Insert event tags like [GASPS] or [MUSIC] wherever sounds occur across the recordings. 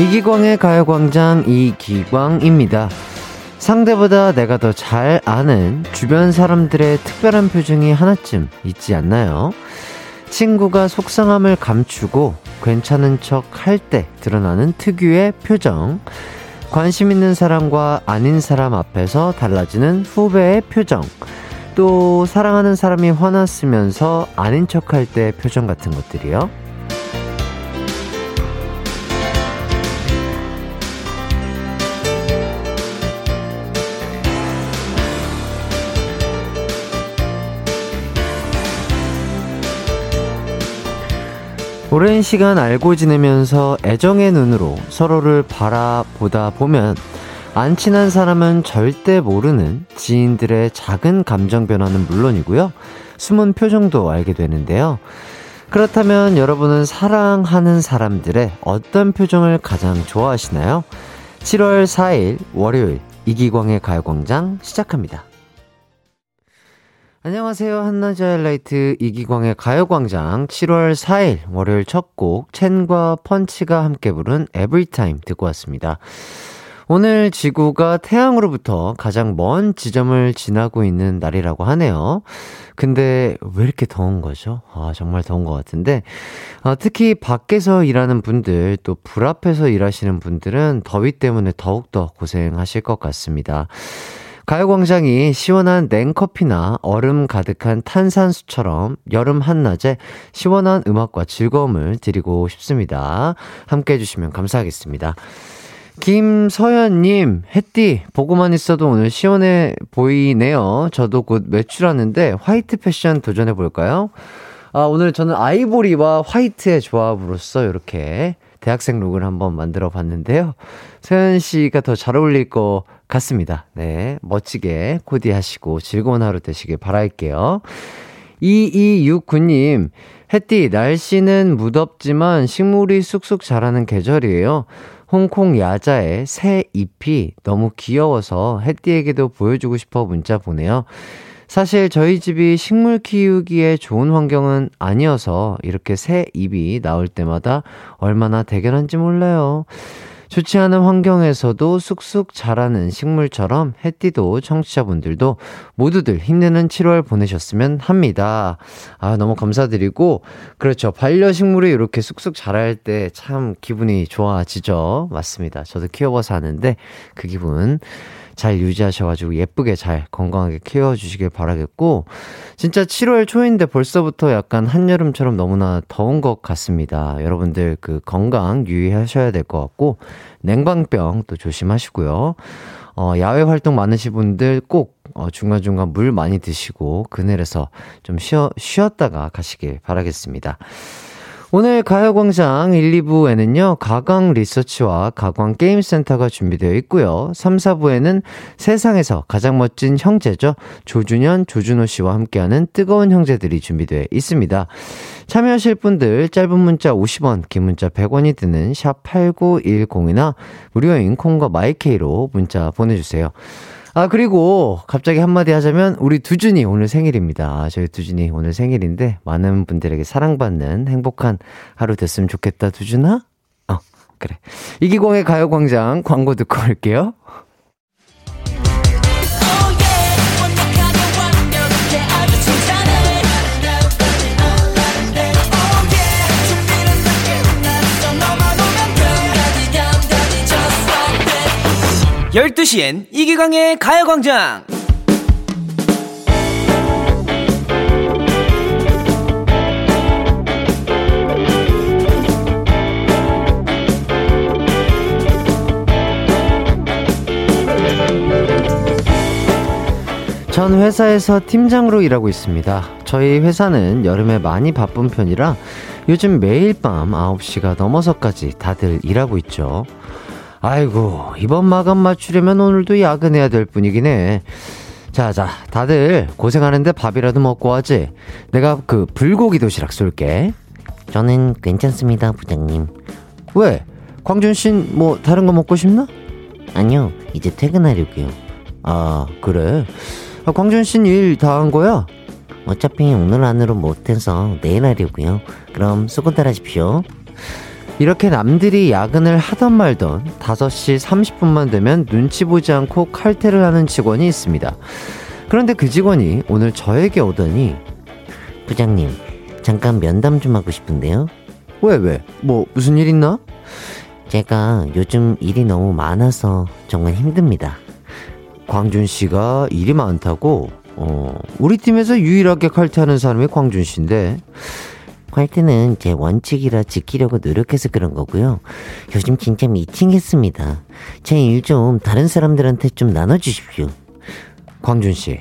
이기광의 가요광장 이기광입니다. 상대보다 내가 더 잘 아는 주변 사람들의 특별한 표정이 하나쯤 있지 않나요? 친구가 속상함을 감추고 괜찮은 척 할 때 드러나는 특유의 표정. 관심 있는 사람과 아닌 사람 앞에서 달라지는 후배의 표정. 또 사랑하는 사람이 화났으면서 아닌 척 할 때 표정 같은 것들이요. 오랜 시간 알고 지내면서 애정의 눈으로 서로를 바라보다 보면 안 친한 사람은 절대 모르는 지인들의 작은 감정 변화는 물론이고요. 숨은 표정도 알게 되는데요. 그렇다면 여러분은 사랑하는 사람들의 어떤 표정을 가장 좋아하시나요? 7월 4일 월요일 이기광의 가요광장 시작합니다. 안녕하세요. 한낮의 하이라이트 이기광의 가요광장 7월 4일 월요일 첫 곡 첸과 펀치가 함께 부른 에브리타임 듣고 왔습니다. 오늘 지구가 태양으로부터 가장 먼 지점을 지나고 있는 날이라고 하네요. 근데 왜 이렇게 더운 거죠? 아, 정말 더운 것 같은데, 아, 특히 밖에서 일하는 분들, 또 불 앞에서 일하시는 분들은 더위 때문에 더욱더 고생하실 것 같습니다. 가요광장이 시원한 냉커피나 얼음 가득한 탄산수처럼 여름 한낮에 시원한 음악과 즐거움을 드리고 싶습니다. 함께 해주시면 감사하겠습니다. 김서연님, 햇띠, 보고만 있어도 오늘 시원해 보이네요. 저도 곧 외출하는데 화이트 패션 도전해볼까요? 아, 오늘 저는 아이보리와 화이트의 조합으로서 이렇게 대학생 룩을 한번 만들어 봤는데요. 서연 씨가 더 잘 어울릴 것 같습니다. 네. 멋지게 코디하시고 즐거운 하루 되시길 바랄게요. 2269님, 햇띠, 날씨는 무덥지만 식물이 쑥쑥 자라는 계절이에요. 홍콩 야자의 새 잎이 너무 귀여워서 햇띠에게도 보여주고 싶어 문자 보내요. 사실 저희 집이 식물 키우기에 좋은 환경은 아니어서 이렇게 새 잎이 나올 때마다 얼마나 대견한지 몰라요. 좋지 않은 환경에서도 쑥쑥 자라는 식물처럼 해띠도 청취자분들도 모두들 힘내는 7월 보내셨으면 합니다. 아, 너무 감사드리고, 그렇죠. 반려식물이 이렇게 쑥쑥 자랄 때 참 기분이 좋아지죠. 맞습니다. 저도 키워봐서 아는데 그 기분 잘 유지하셔가지고 예쁘게 잘 건강하게 키워주시길 바라겠고, 진짜 7월 초인데 벌써부터 약간 한여름처럼 너무나 더운 것 같습니다. 여러분들 그 건강 유의하셔야 될 것 같고, 냉방병 또 조심하시고요. 어, 야외 활동 많으신 분들 꼭 어, 중간중간 물 많이 드시고 그늘에서 좀 쉬어, 쉬었다가 가시길 바라겠습니다. 오늘 가요광장 1, 2부에는요, 가강 리서치와 가광 게임센터가 준비되어 있고요. 3, 4부에는 세상에서 가장 멋진 형제죠. 조준현, 조준호 씨와 함께하는 뜨거운 형제들이 준비되어 있습니다. 참여하실 분들 짧은 문자 50원, 긴 문자 100원이 드는 샵 8910이나 무료인 콩과 마이케이로 문자 보내주세요. 아, 그리고 갑자기 한마디 하자면 우리 두준이 오늘 생일입니다. 저희 두준이 오늘 생일인데 많은 분들에게 사랑받는 행복한 하루 됐으면 좋겠다, 두준아? 어, 그래. 이기광의 가요광장 광고 듣고 올게요. 12시엔 이기광의 가요광장! 전 회사에서 팀장으로 일하고 있습니다. 저희 회사는 여름에 많이 바쁜 편이라 요즘 매일 밤 9시가 넘어서까지 다들 일하고 있죠. 아이고, 이번 마감 맞추려면 오늘도 야근해야 될 뿐이긴 해. 자, 자, 다들 고생하는데 밥이라도 먹고 하지. 내가 그 불고기 도시락 쏠게. 저는 괜찮습니다, 부장님. 왜? 광준 씨는 뭐 다른 거 먹고 싶나? 아니요, 이제 퇴근하려고요. 아, 그래. 아, 광준 씨는 일 다 한 거야? 어차피 오늘 안으로 못해서 내일 하려고요. 그럼 수고들 하십시오. 이렇게 남들이 야근을 하던 말던 5시 30분만 되면 눈치 보지 않고 칼퇴를 하는 직원이 있습니다. 그런데 그 직원이 오늘 저에게 오더니 부장님, 잠깐 면담 좀 하고 싶은데요. 왜, 왜? 뭐, 무슨 일 있나? 제가 요즘 일이 너무 많아서 정말 힘듭니다. 광준 씨가 일이 많다고? 어, 우리 팀에서 유일하게 칼퇴하는 사람이 광준 씨인데. 칼퇴는 제 원칙이라 지키려고 노력해서 그런 거고요. 요즘 진짜 미팅했습니다. 제 일 좀 다른 사람들한테 좀 나눠주십시오. 광준 씨.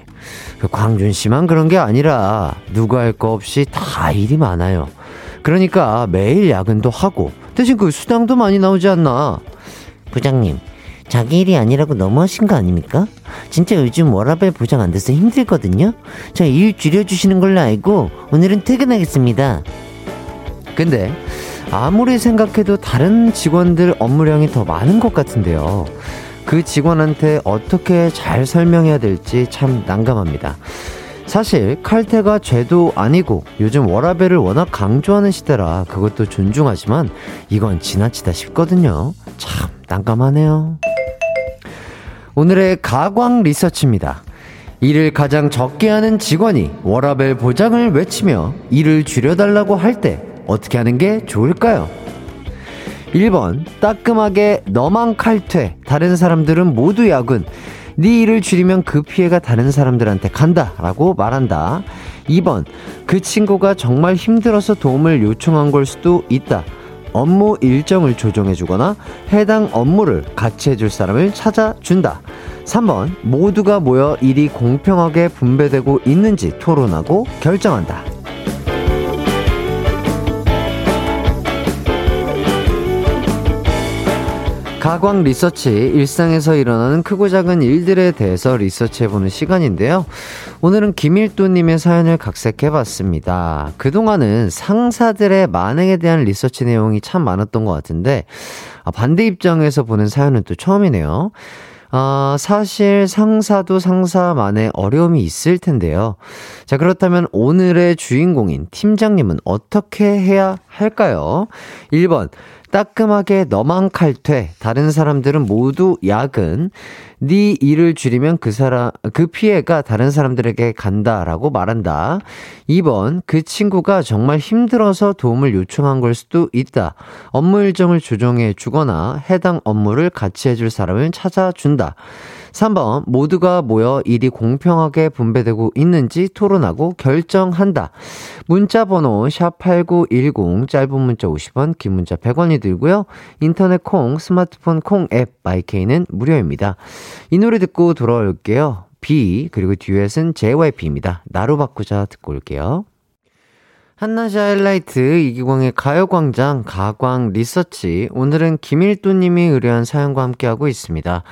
그 광준 씨만 그런 게 아니라 누가 할 거 없이 다 일이 많아요. 그러니까 매일 야근도 하고 대신 그 수당도 많이 나오지 않나? 부장님, 자기 일이 아니라고 너무하신 거 아닙니까? 진짜 요즘 워라벨 보장 안 돼서 힘들거든요? 저 일 줄여주시는 걸로 알고 오늘은 퇴근하겠습니다. 근데 아무리 생각해도 다른 직원들 업무량이 더 많은 것 같은데요. 그 직원한테 어떻게 잘 설명해야 될지 참 난감합니다. 사실 칼퇴가 죄도 아니고 요즘 워라벨을 워낙 강조하는 시대라 그것도 존중하지만 이건 지나치다 싶거든요. 참 난감하네요. 오늘의 가광 리서치입니다. 일을 가장 적게 하는 직원이 워라벨 보장을 외치며 일을 줄여달라고 할 때 어떻게 하는 게 좋을까요? 1번 따끔하게 너만 칼퇴 다른 사람들은 모두 야근 네 일을 줄이면 그 피해가 다른 사람들한테 간다 라고 말한다 2번 그 친구가 정말 힘들어서 도움을 요청한 걸 수도 있다 업무 일정을 조정해주거나 해당 업무를 같이 해줄 사람을 찾아준다. 3번 모두가 모여 일이 공평하게 분배되고 있는지 토론하고 결정한다 가광 리서치, 일상에서 일어나는 크고 작은 일들에 대해서 리서치해보는 시간인데요. 오늘은 김일도님의 사연을 각색해봤습니다. 그동안은 상사들의 만행에 대한 리서치 내용이 참 많았던 것 같은데, 아, 반대 입장에서 보는 사연은 또 처음이네요. 아, 사실 상사도 상사만의 어려움이 있을 텐데요. 자, 그렇다면 오늘의 주인공인 팀장님은 어떻게 해야 할까요? 1번, 따끔하게 너만 칼퇴. 다른 사람들은 모두 야근. 네 일을 줄이면 그 사람 그 피해가 다른 사람들에게 간다라고 말한다. 2번 그 친구가 정말 힘들어서 도움을 요청한 걸 수도 있다. 업무 일정을 조정해 주거나 해당 업무를 같이 해줄 사람을 찾아준다. 3번 모두가 모여 일이 공평하게 분배되고 있는지 토론하고 결정한다. 문자 번호 샵8910 짧은 문자 50원 긴 문자 100원이 들고요. 인터넷 콩 스마트폰 콩 앱 마이케이는 무료입니다. 이 노래 듣고 돌아올게요. B 그리고 듀엣은 JYP입니다. 나로 바꾸자 듣고 올게요. 한낮의 하이라이트 이기광의 가요광장 가광 리서치 오늘은 김일도님이 의뢰한 사연과 함께하고 있습니다.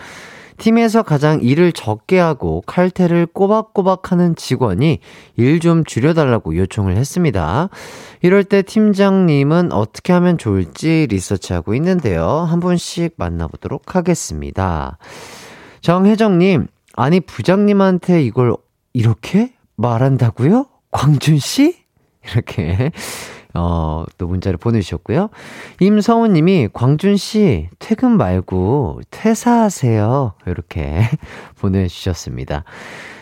팀에서 가장 일을 적게 하고 칼퇴를 꼬박꼬박 하는 직원이 일 좀 줄여달라고 요청을 했습니다. 이럴 때 팀장님은 어떻게 하면 좋을지 리서치하고 있는데요. 한 분씩 만나보도록 하겠습니다. 정혜정님, 아니, 부장님한테 이걸 이렇게 말한다고요? 광준씨? 이렇게 어, 또 문자를 보내주셨고요. 임성훈 님이, 광준 씨, 퇴근 말고 퇴사하세요. 이렇게 [LAUGHS] 보내주셨습니다.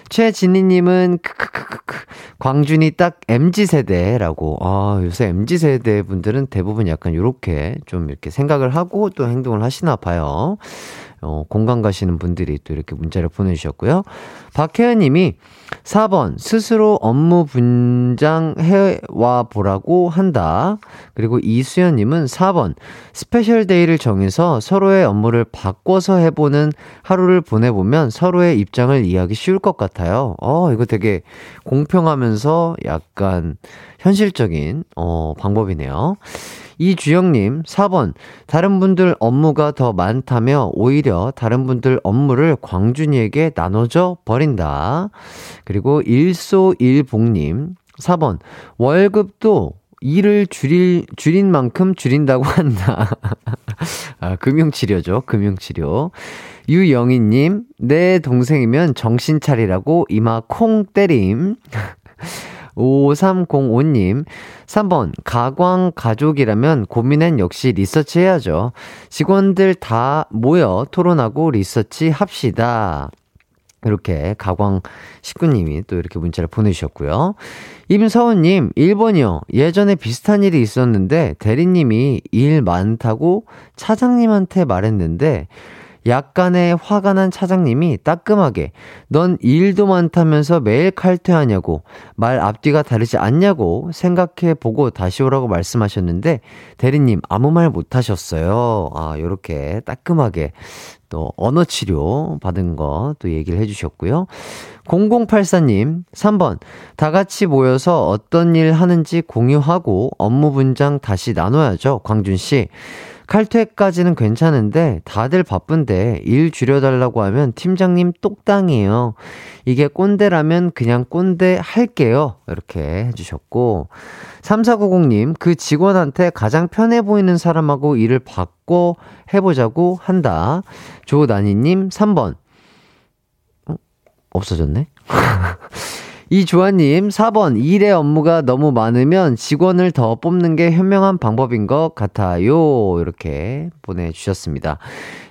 최진희 님은 크크크크크 광준이 딱 MZ 세대라고. 아 요새 MZ 세대 분들은 대부분 약간 요렇게 좀 이렇게 생각을 하고 또 행동을 하시나 봐요. 어, 공감 가시는 분들이 또 이렇게 문자를 보내주셨고요. 박혜연 님이 4번, 스스로 업무 분장해와 보라고 한다. 그리고 이수연 님은 4번, special day를 정해서 서로의 업무를 바꿔서 해보는 하루를 보내보면 서로의 입장을 이해하기 쉬울 것 같아요. 어, 이거 되게 공평하면서 약간 현실적인, 어, 방법이네요. 이주영님, 4번. 다른 분들 업무가 더 많다며 오히려 다른 분들 업무를 광준이에게 나눠줘 버린다. 그리고 일소일복님, 4번. 월급도 일을 줄일, 줄인 만큼 줄인다고 한다. [LAUGHS] 아, 금융치료죠. 금융치료. 유영희님, 내 동생이면 정신 차리라고 이마 콩 때림. 5305님, 3번, 가광 가족이라면 고민은 역시 리서치 해야죠. 직원들 다 모여 토론하고 리서치 합시다. 이렇게 가광 식구님이 또 이렇게 문자를 보내주셨고요. 임서훈님, 1번이요. 예전에 비슷한 일이 있었는데 대리님이 일 많다고 차장님한테 말했는데 약간의 화가 난 차장님이 따끔하게 넌 일도 많다면서 매일 칼퇴하냐고 말 앞뒤가 다르지 않냐고 생각해 보고 다시 오라고 말씀하셨는데 대리님 아무 말 못 하셨어요. 아, 요렇게 따끔하게 또 언어 치료 받은 거 또 얘기를 해 주셨고요. 0084님, 3번. 다 같이 모여서 어떤 일 하는지 공유하고 업무 분장 다시 나눠야죠. 광준 씨. 칼퇴까지는 괜찮은데 다들 바쁜데 일 줄여달라고 하면 팀장님 똑당이에요. 이게 꼰대라면 그냥 꼰대 할게요. 이렇게 해주셨고 3490님 그 직원한테 가장 편해 보이는 사람하고 일을 바꿔 해보자고 한다. 조나니님 3번 어? 없어졌네? [LAUGHS] 이조아님, 4번, 일의 업무가 너무 많으면 직원을 더 뽑는 게 현명한 방법인 것 같아요. 이렇게 보내주셨습니다.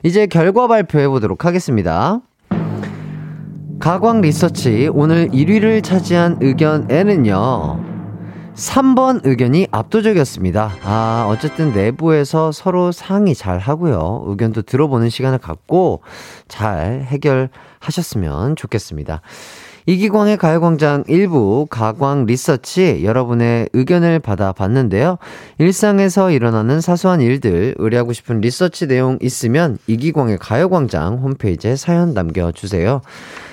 이제 결과 발표해 보도록 하겠습니다. 가광 리서치, 오늘 1위를 차지한 의견에는요, 3번 의견이 압도적이었습니다. 아, 어쨌든 내부에서 서로 상의 잘 하고요. 의견도 들어보는 시간을 갖고 잘 해결하셨으면 좋겠습니다. 이기광의 가요광장 일부 가광 리서치 여러분의 의견을 받아봤는데요. 일상에서 일어나는 사소한 일들 의뢰하고 싶은 리서치 내용 있으면 이기광의 가요광장 홈페이지에 사연 남겨주세요.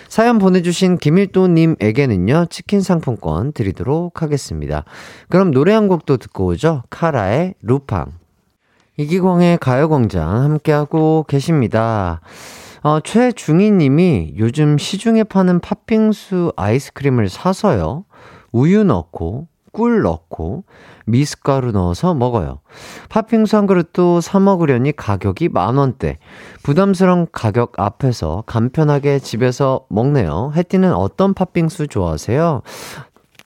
사연 보내주신 김일도님에게는요, 치킨 상품권 드리도록 하겠습니다. 그럼 노래 한 곡도 듣고 오죠. 카라의 루팡. 이기광의 가요광장 함께하고 계십니다. 어, 최중희 님이 요즘 시중에 파는 팥빙수 아이스크림을 사서요. 우유 넣고, 꿀 넣고, 미숫가루 넣어서 먹어요. 팥빙수 한 그릇도 사 먹으려니 가격이 만 원대. 부담스러운 가격 앞에서 간편하게 집에서 먹네요. 해띠는 어떤 팥빙수 좋아하세요?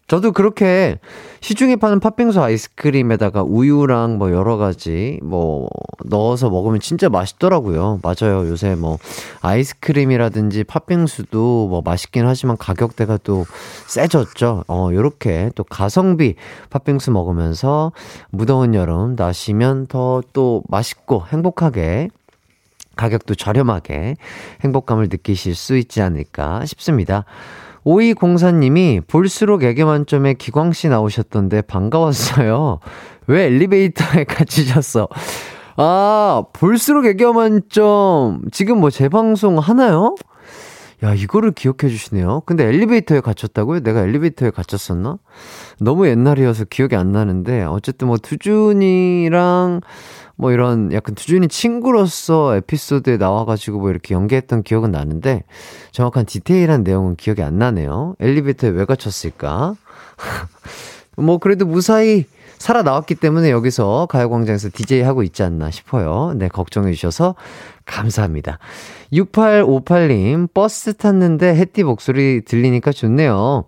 저도 그렇게 시중에 파는 팥빙수 아이스크림에다가 우유랑 뭐 여러 가지 뭐 넣어서 먹으면 진짜 맛있더라고요. 맞아요. 요새 뭐 아이스크림이라든지 팥빙수도 뭐 맛있긴 하지만 가격대가 또 세졌죠. 어, 요렇게 또 가성비 팥빙수 먹으면서 무더운 여름 나시면 더 또 맛있고 행복하게 가격도 저렴하게 행복감을 느끼실 수 있지 않을까 싶습니다. 5204님이 볼수록 애교 만점에 기광씨 나오셨던데 반가웠어요. 왜 엘리베이터에 [LAUGHS] 갇히셨어? 아, 볼수록 애교 만점. 지금 뭐 재방송 하나요? 야, 이거를 기억해 주시네요. 근데 엘리베이터에 갇혔다고요? 내가 엘리베이터에 갇혔었나? 너무 옛날이어서 기억이 안 나는데, 어쨌든 뭐 두준이랑 뭐 이런 약간 두준이 친구로서 에피소드에 나와가지고 뭐 이렇게 연기했던 기억은 나는데 정확한 디테일한 내용은 기억이 안 나네요. 엘리베이터에 왜 갇혔을까? [LAUGHS] 뭐 그래도 무사히 살아 나왔기 때문에 여기서 가요광장에서 DJ 하고 있지 않나 싶어요. 네, 걱정해 주셔서 감사합니다. 6858님, 버스 탔는데 햇띠 목소리 들리니까 좋네요.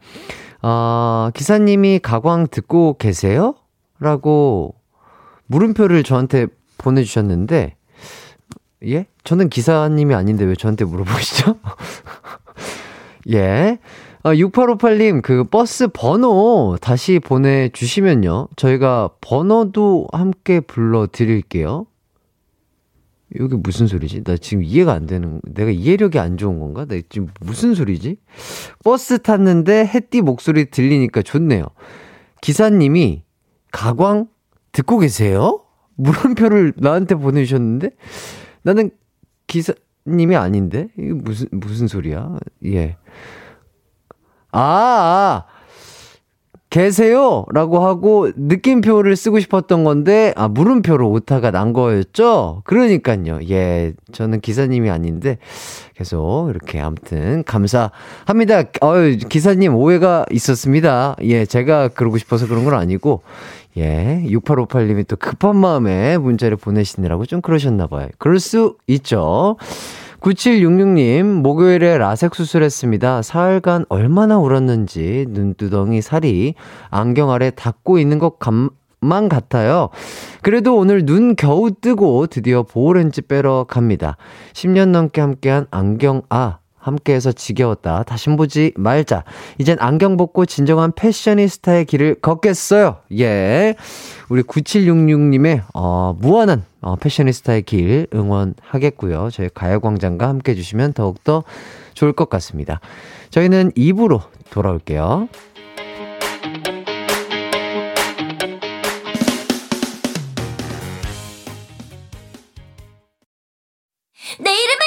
아, 기사님이 가광 듣고 계세요? 라고 물음표를 저한테 보내주셨는데, 예? 저는 기사님이 아닌데 왜 저한테 물어보시죠? [LAUGHS] 예. 아, 6858님, 그 버스 번호 다시 보내주시면요. 저희가 번호도 함께 불러드릴게요. 이게 무슨 소리지? 나 지금 이해가 안 되는, 내가 이해력이 안 좋은 건가? 나 지금 무슨 소리지? 버스 탔는데 햇띠 목소리 들리니까 좋네요. 기사님이 가광 듣고 계세요? 물음표를 나한테 보내주셨는데? 나는 기사님이 아닌데? 이게 무슨, 무슨 소리야? 예. 아, 아. 계세요? 라고 하고 느낌표를 쓰고 싶었던 건데, 아, 물음표로 오타가 난 거였죠? 그러니까요. 예, 저는 기사님이 아닌데, 계속 이렇게 아무튼 감사합니다. 어유 기사님 오해가 있었습니다. 예, 제가 그러고 싶어서 그런 건 아니고, 예, 6858님이 또 급한 마음에 문자를 보내시느라고 좀 그러셨나봐요. 그럴 수 있죠. 9766님, 목요일에 라섹 수술했습니다. 사흘간 얼마나 울었는지 눈두덩이 살이 안경 아래 닿고 있는 것만 같아요. 그래도 오늘 눈 겨우 뜨고 드디어 보호렌즈 빼러 갑니다. 10년 넘게 함께한 안경, 아, 함께해서 지겨웠다. 다신 보지 말자. 이젠 안경 벗고 진정한 패셔니스타의 길을 걷겠어요. 예. 우리 9766님의, 어, 무한한 어, 패셔니스타의 길 응원하겠고요. 저희 가요광장과 함께 해주시면 더욱더 좋을 것 같습니다. 저희는 2부로 돌아올게요. 내 이름은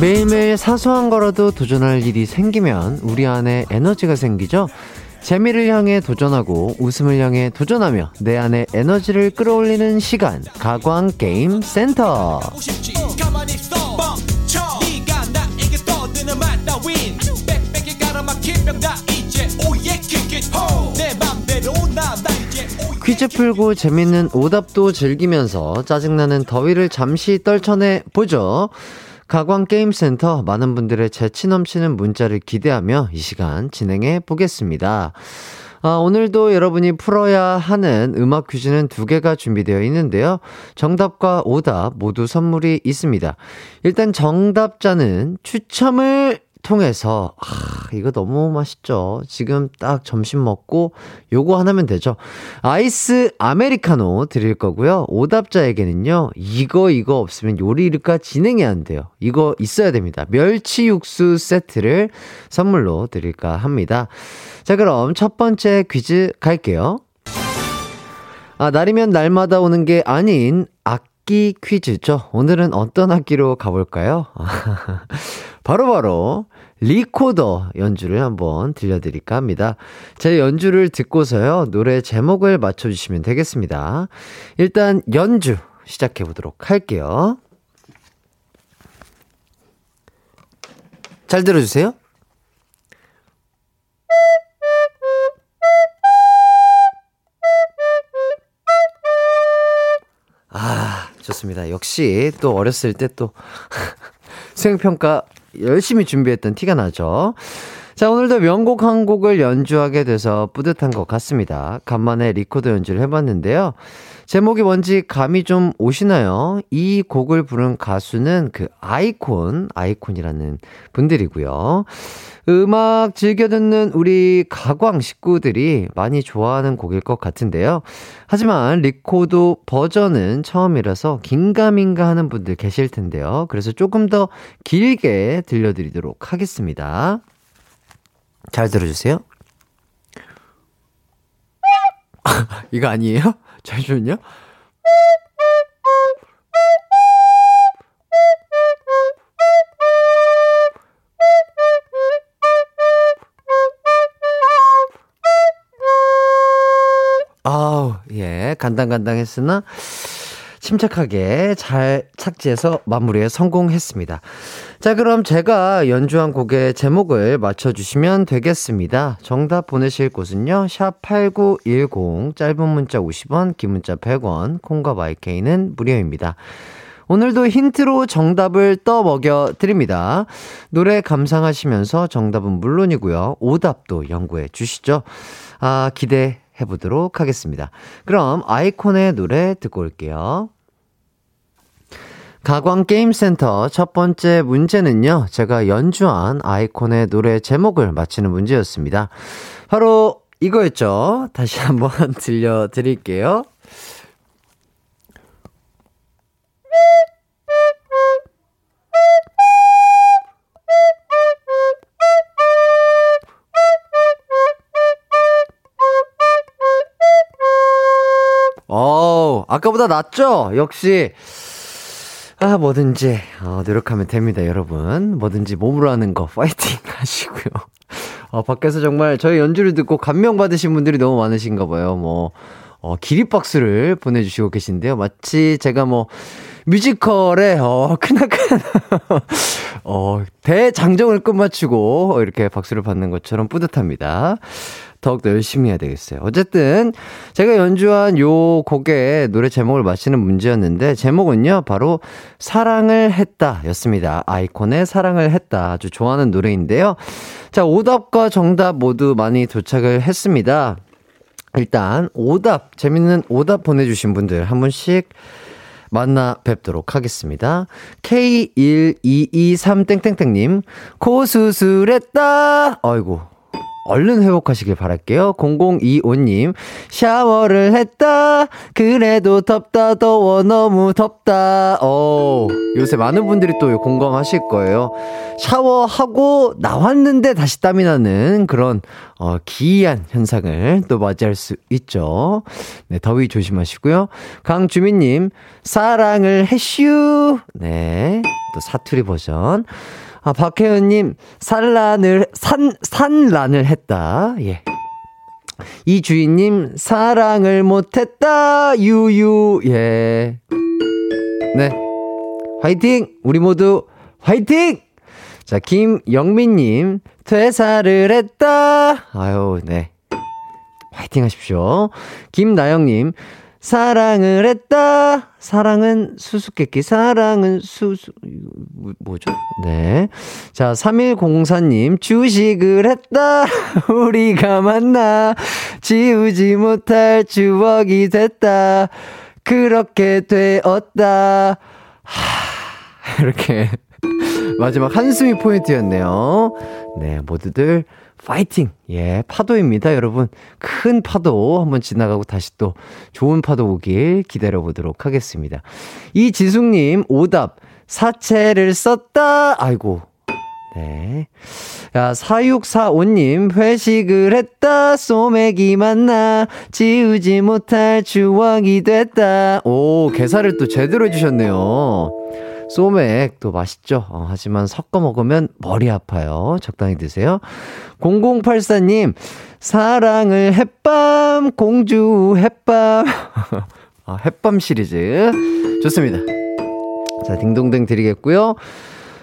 매일매일 사소한 거라도 도전할 일이 생기면 우리 안에 에너지가 생기죠? 재미를 향해 도전하고 웃음을 향해 도전하며 내 안에 에너지를 끌어올리는 시간 가광 게임 센터. 퀴즈 풀고 재밌는 오답도 즐기면서 짜증나는 더위를 잠시 떨쳐내 보죠. 가광 게임센터 많은 분들의 재치 넘치는 문자를 기대하며 이 시간 진행해 보겠습니다. 아, 오늘도 여러분이 풀어야 하는 음악 퀴즈는 두 개가 준비되어 있는데요. 정답과 오답 모두 선물이 있습니다. 일단 정답자는 추첨을 통해서 아, 이거 너무 맛있죠. 지금 딱 점심 먹고 요거 하나면 되죠. 아이스 아메리카노 드릴 거고요. 오답자에게는요. 이거 이거 없으면 요리 일까 진행이 안 돼요. 이거 있어야 됩니다. 멸치 육수 세트를 선물로 드릴까 합니다. 자, 그럼 첫 번째 퀴즈 갈게요. 아, 날이면 날마다 오는 게 아닌 악 기 퀴즈죠. 오늘은 어떤 악기로 가볼까요? [LAUGHS] 바로바로 바로 리코더 연주를 한번 들려드릴까 합니다. 제 연주를 듣고서요, 노래 제목을 맞춰주시면 되겠습니다. 일단 연주 시작해보도록 할게요. 잘 들어주세요. 좋습니다. 역시 또 어렸을 때 또 [LAUGHS] 수행평가 열심히 준비했던 티가 나죠. 자, 오늘도 명곡 한 곡을 연주하게 돼서 뿌듯한 것 같습니다. 간만에 리코더 연주를 해봤는데요. 제목이 뭔지 감이 좀 오시나요? 이 곡을 부른 가수는 그 아이콘, 아이콘이라는 분들이고요. 음악 즐겨 듣는 우리 가광 식구들이 많이 좋아하는 곡일 것 같은데요. 하지만 리코더 버전은 처음이라서 긴가민가 하는 분들 계실 텐데요. 그래서 조금 더 길게 들려드리도록 하겠습니다. 잘 들어주세요. [LAUGHS] 이거 아니에요? 잠시만요. 아우, 예, 간당간당했으나, 침착하게 잘 착지해서 마무리에 성공했습니다. 자, 그럼 제가 연주한 곡의 제목을 맞춰주시면 되겠습니다. 정답 보내실 곳은요, 샵8910, 짧은 문자 50원, 긴 문자 100원, 콩과 마이케이는 무료입니다. 오늘도 힌트로 정답을 떠먹여 드립니다. 노래 감상하시면서 정답은 물론이고요. 오답도 연구해 주시죠. 아, 기대 해 보도록 하겠습니다. 그럼 아이콘의 노래 듣고 올게요. 가광게임센터 첫 번째 문제는요, 제가 연주한 아이콘의 노래 제목을 맞히는 문제였습니다. 바로 이거였죠. 다시 한번 [LAUGHS] 들려드릴게요. 어, 아까보다 낫죠? 역시. 아, 뭐든지, 어, 노력하면 됩니다, 여러분. 뭐든지 몸으로 하는 거, 파이팅 [LAUGHS] 하시고요. 어, 밖에서 정말 저희 연주를 듣고 감명받으신 분들이 너무 많으신가 봐요. 뭐, 어, 기립박수를 보내주시고 계신데요. 마치 제가 뭐, 뮤지컬에, 어, 크나큰, [LAUGHS] 어, 대장정을 끝마치고 이렇게 박수를 받는 것처럼 뿌듯합니다. 더욱더 열심히 해야 되겠어요. 어쨌든 제가 연주한 요 곡의 노래 제목을 맞히는 문제였는데 제목은요 바로 사랑을 했다 였습니다. 아이콘의 사랑을 했다 아주 좋아하는 노래인데요. 자 오답과 정답 모두 많이 도착을 했습니다. 일단 오답 재밌는 오답 보내주신 분들 한 분씩 만나 뵙도록 하겠습니다. K1223땡땡땡님, 코 수술했다! 아이고, 얼른 회복하시길 바랄게요. 0025님, 샤워를 했다. 그래도 덥다, 더워, 너무 덥다. 어, 요새 많은 분들이 또 공감하실 거예요. 샤워하고 나왔는데 다시 땀이 나는 그런, 어, 기이한 현상을 또 맞이할 수 있죠. 네, 더위 조심하시고요. 강주민님, 사랑을 해슈. 네, 또 사투리 버전. 아, 박혜은님, 산란을, 산, 산란을 했다. 예. 이 주인님, 사랑을 못했다. 유유. 예. 네. 화이팅! 우리 모두 화이팅! 자, 김영민님, 퇴사를 했다. 아유, 네. 화이팅 하십시오. 김나영님, 사랑을 했다. 사랑은 수수께끼. 사랑은 수수, 뭐죠? 네. 자, 3104님, 주식을 했다. [LAUGHS] 우리가 만나. 지우지 못할 추억이 됐다. 그렇게 되었다. 하, 이렇게. [LAUGHS] 마지막 한숨이 포인트였네요. 네, 모두들 파이팅! 예, 파도입니다, 여러분. 큰 파도 한번 지나가고 다시 또 좋은 파도 오길 기다려 보도록 하겠습니다. 이지숙님, 오답. 사채를 썼다. 아이고. 네. 야, 4645님, 회식을 했다. 소맥이 만나. 지우지 못할 추억이 됐다. 오, 개사를 또 제대로 해주셨네요. 소맥 또 맛있죠? 어, 하지만 섞어 먹으면 머리 아파요. 적당히 드세요. 0084님, 사랑을 햇밤, 공주 햇밤. [LAUGHS] 아, 햇밤 시리즈. 좋습니다. 자, 딩동댕 드리겠고요.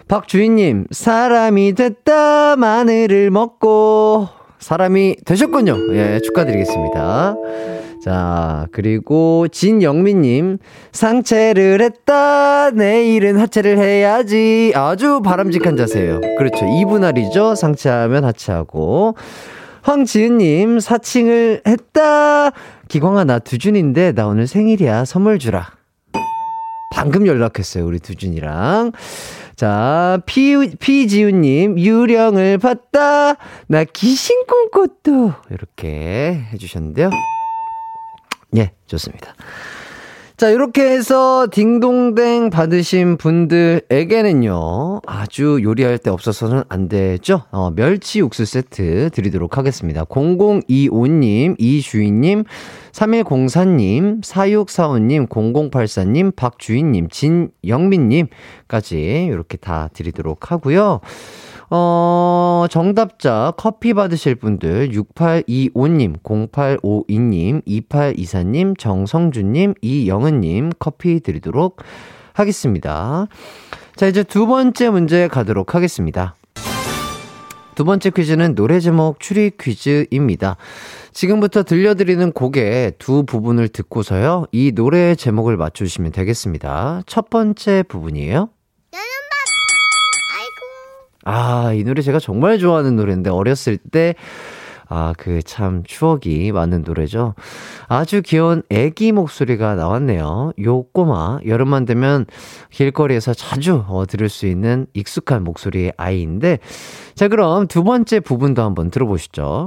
박주인님, 사람이 됐다, 마늘을 먹고. 사람이 되셨군요. 예, 축하드리겠습니다. 자, 그리고 진영민님, 상체를 했다, 내일은 하체를 해야지. 아주 바람직한 자세예요. 그렇죠. 이분할이죠. 상체하면 하체하고. 황지은님, 사칭을 했다. 기광아, 나 두준인데, 나 오늘 생일이야. 선물 주라. 방금 연락했어요. 우리 두준이랑. 자, 피, 피지우님, 유령을 봤다. 나 귀신 꿈꿨도. 이렇게 해주셨는데요. 예, 좋습니다. 자, 이렇게 해서 딩동댕 받으신 분들에게는요, 아주 요리할 때 없어서는 안 되죠? 어, 멸치 육수 세트 드리도록 하겠습니다. 0025님, 이주인님, 3104님, 4645님, 0084님, 박주인님, 진영민님까지 이렇게 다 드리도록 하고요. 어, 정답자 커피 받으실 분들 6825님, 0852님, 2824님, 정성준님, 이영은님 커피 드리도록 하겠습니다. 자, 이제 두 번째 문제 가도록 하겠습니다. 두 번째 퀴즈는 노래 제목 추리 퀴즈입니다. 지금부터 들려드리는 곡의 두 부분을 듣고서요, 이 노래 제목을 맞추시면 되겠습니다. 첫 번째 부분이에요. 아, 이 노래 제가 정말 좋아하는 노래인데, 어렸을 때, 아, 그 참 추억이 많은 노래죠. 아주 귀여운 애기 목소리가 나왔네요. 요 꼬마, 여름만 되면 길거리에서 자주 어, 들을 수 있는 익숙한 목소리의 아이인데, 자, 그럼 두 번째 부분도 한번 들어보시죠.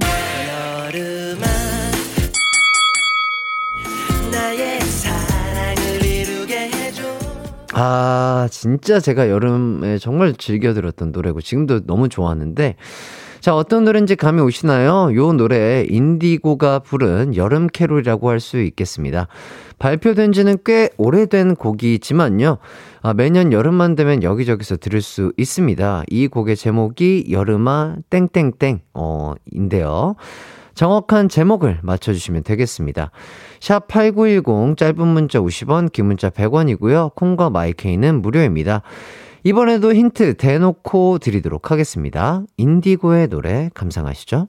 아, 진짜 제가 여름에 정말 즐겨 들었던 노래고, 지금도 너무 좋아하는데, 자, 어떤 노래인지 감이 오시나요? 요 노래 인디고가 부른 여름 캐롤이라고 할 수 있겠습니다. 발표된 지는 꽤 오래된 곡이지만요. 아, 매년 여름만 되면 여기저기서 들을 수 있습니다. 이 곡의 제목이 여름아 땡땡땡 어 인데요. 정확한 제목을 맞춰주시면 되겠습니다. 샵 8910 짧은 문자 50원, 긴 문자 100원이고요. 콩과 마이케이는 무료입니다. 이번에도 힌트 대놓고 드리도록 하겠습니다. 인디고의 노래 감상하시죠.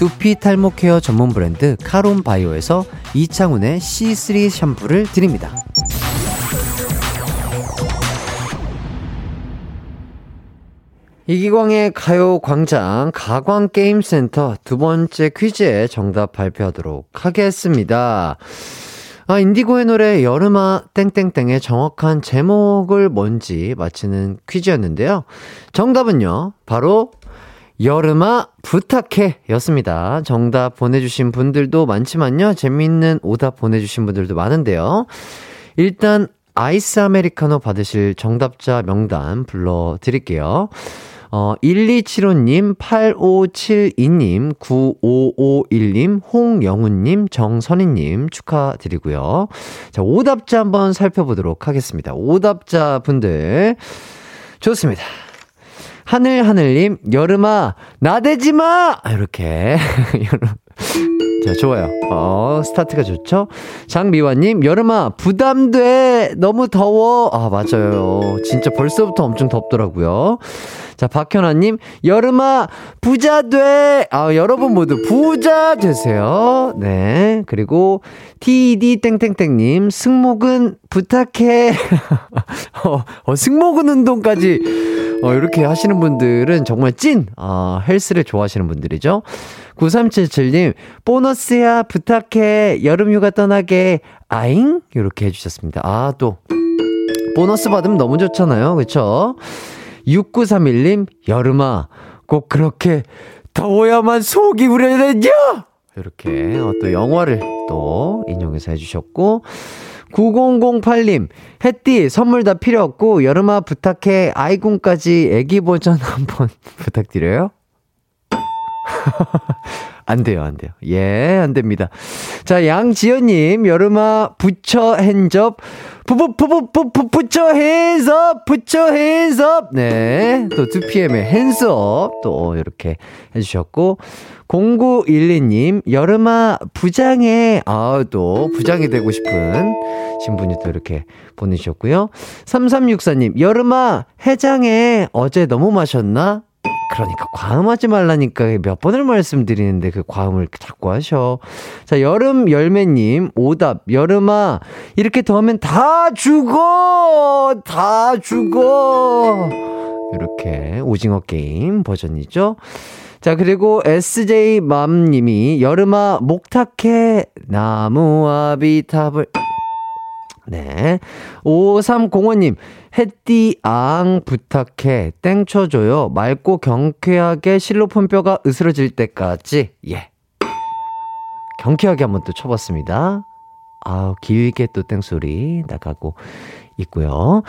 두피 탈모 케어 전문 브랜드 카론 바이오에서 이창훈의 C3 샴푸를 드립니다. 이기광의 가요광장 가광게임센터 두 번째 퀴즈의 정답 발표하도록 하겠습니다. 아, 인디고의 노래 여름아 땡땡땡의 정확한 제목을 뭔지 맞히는 퀴즈였는데요. 정답은요, 바로 여름아 부탁해 였습니다. 정답 보내주신 분들도 많지만요. 재미있는 오답 보내주신 분들도 많은데요. 일단 아이스 아메리카노 받으실 정답자 명단 불러드릴게요. 어, 1275님, 8572님, 9551님, 홍영훈님, 정선희님 축하드리고요. 자, 오답자 한번 살펴보도록 하겠습니다. 오답자 분들. 좋습니다. 하늘하늘님, 여름아, 나대지 마! 이렇게. [LAUGHS] 자, 좋아요. 어, 스타트가 좋죠? 장미화님, 여름아, 부담돼! 너무 더워! 아, 맞아요. 진짜 벌써부터 엄청 덥더라고요. 자, 박현아님, 여름아, 부자 돼! 아, 여러분 모두 부자 되세요. 네. 그리고, TD땡땡땡님, 승모근 부탁해. [LAUGHS] 어, 어, 승모근 운동까지, 어, 이렇게 하시는 분들은 정말 찐, 어, 헬스를 좋아하시는 분들이죠. 9377님, 보너스야, 부탁해. 여름휴가 떠나게, 아잉? 이렇게 해주셨습니다. 아, 또, 보너스 받으면 너무 좋잖아요. 그쵸? 6931님, 여름아, 꼭 그렇게 더워야만 속이 우려되냐? 이렇게 어, 또 영화를 또 인용해서 해주셨고, 9008님, 햇띠, 선물 다 필요 없고, 여름아 부탁해, 아이콘까지 애기 버전 한번 [LAUGHS] 부탁드려요. [LAUGHS] 안 돼요, 안 돼요. 예, 안 됩니다. 자, 양지연님, 여름아, 부처 핸접, 부부부부부부 부처 핸즈업, 부처 핸즈업. 네, 또 2PM의 핸즈업, 또 이렇게 해주셨고, 0912님, 여름아, 부장해. 아, 또, 부장이 되고 싶은 신분이 또 이렇게 보내주셨고요. 3364님, 여름아, 해장해. 어제 너무 마셨나? 그러니까 과음하지 말라니까 몇 번을 말씀드리는데 그 과음을 자꾸 하셔. 자, 여름 열매님, 오답. 여름아, 이렇게 더우면 다 죽어! 다 죽어! 이렇게 오징어 게임 버전이죠. 자, 그리고 SJ맘님이 여름아, 목탁해, 나무와 비탑을. 네. 5305님, 햇띠앙 부탁해. 땡 쳐줘요. 맑고 경쾌하게 실로폰 뼈가 으스러질 때까지. 예. 경쾌하게 한번 또 쳐봤습니다. 아우, 길게 또 땡소리 나가고 있고요.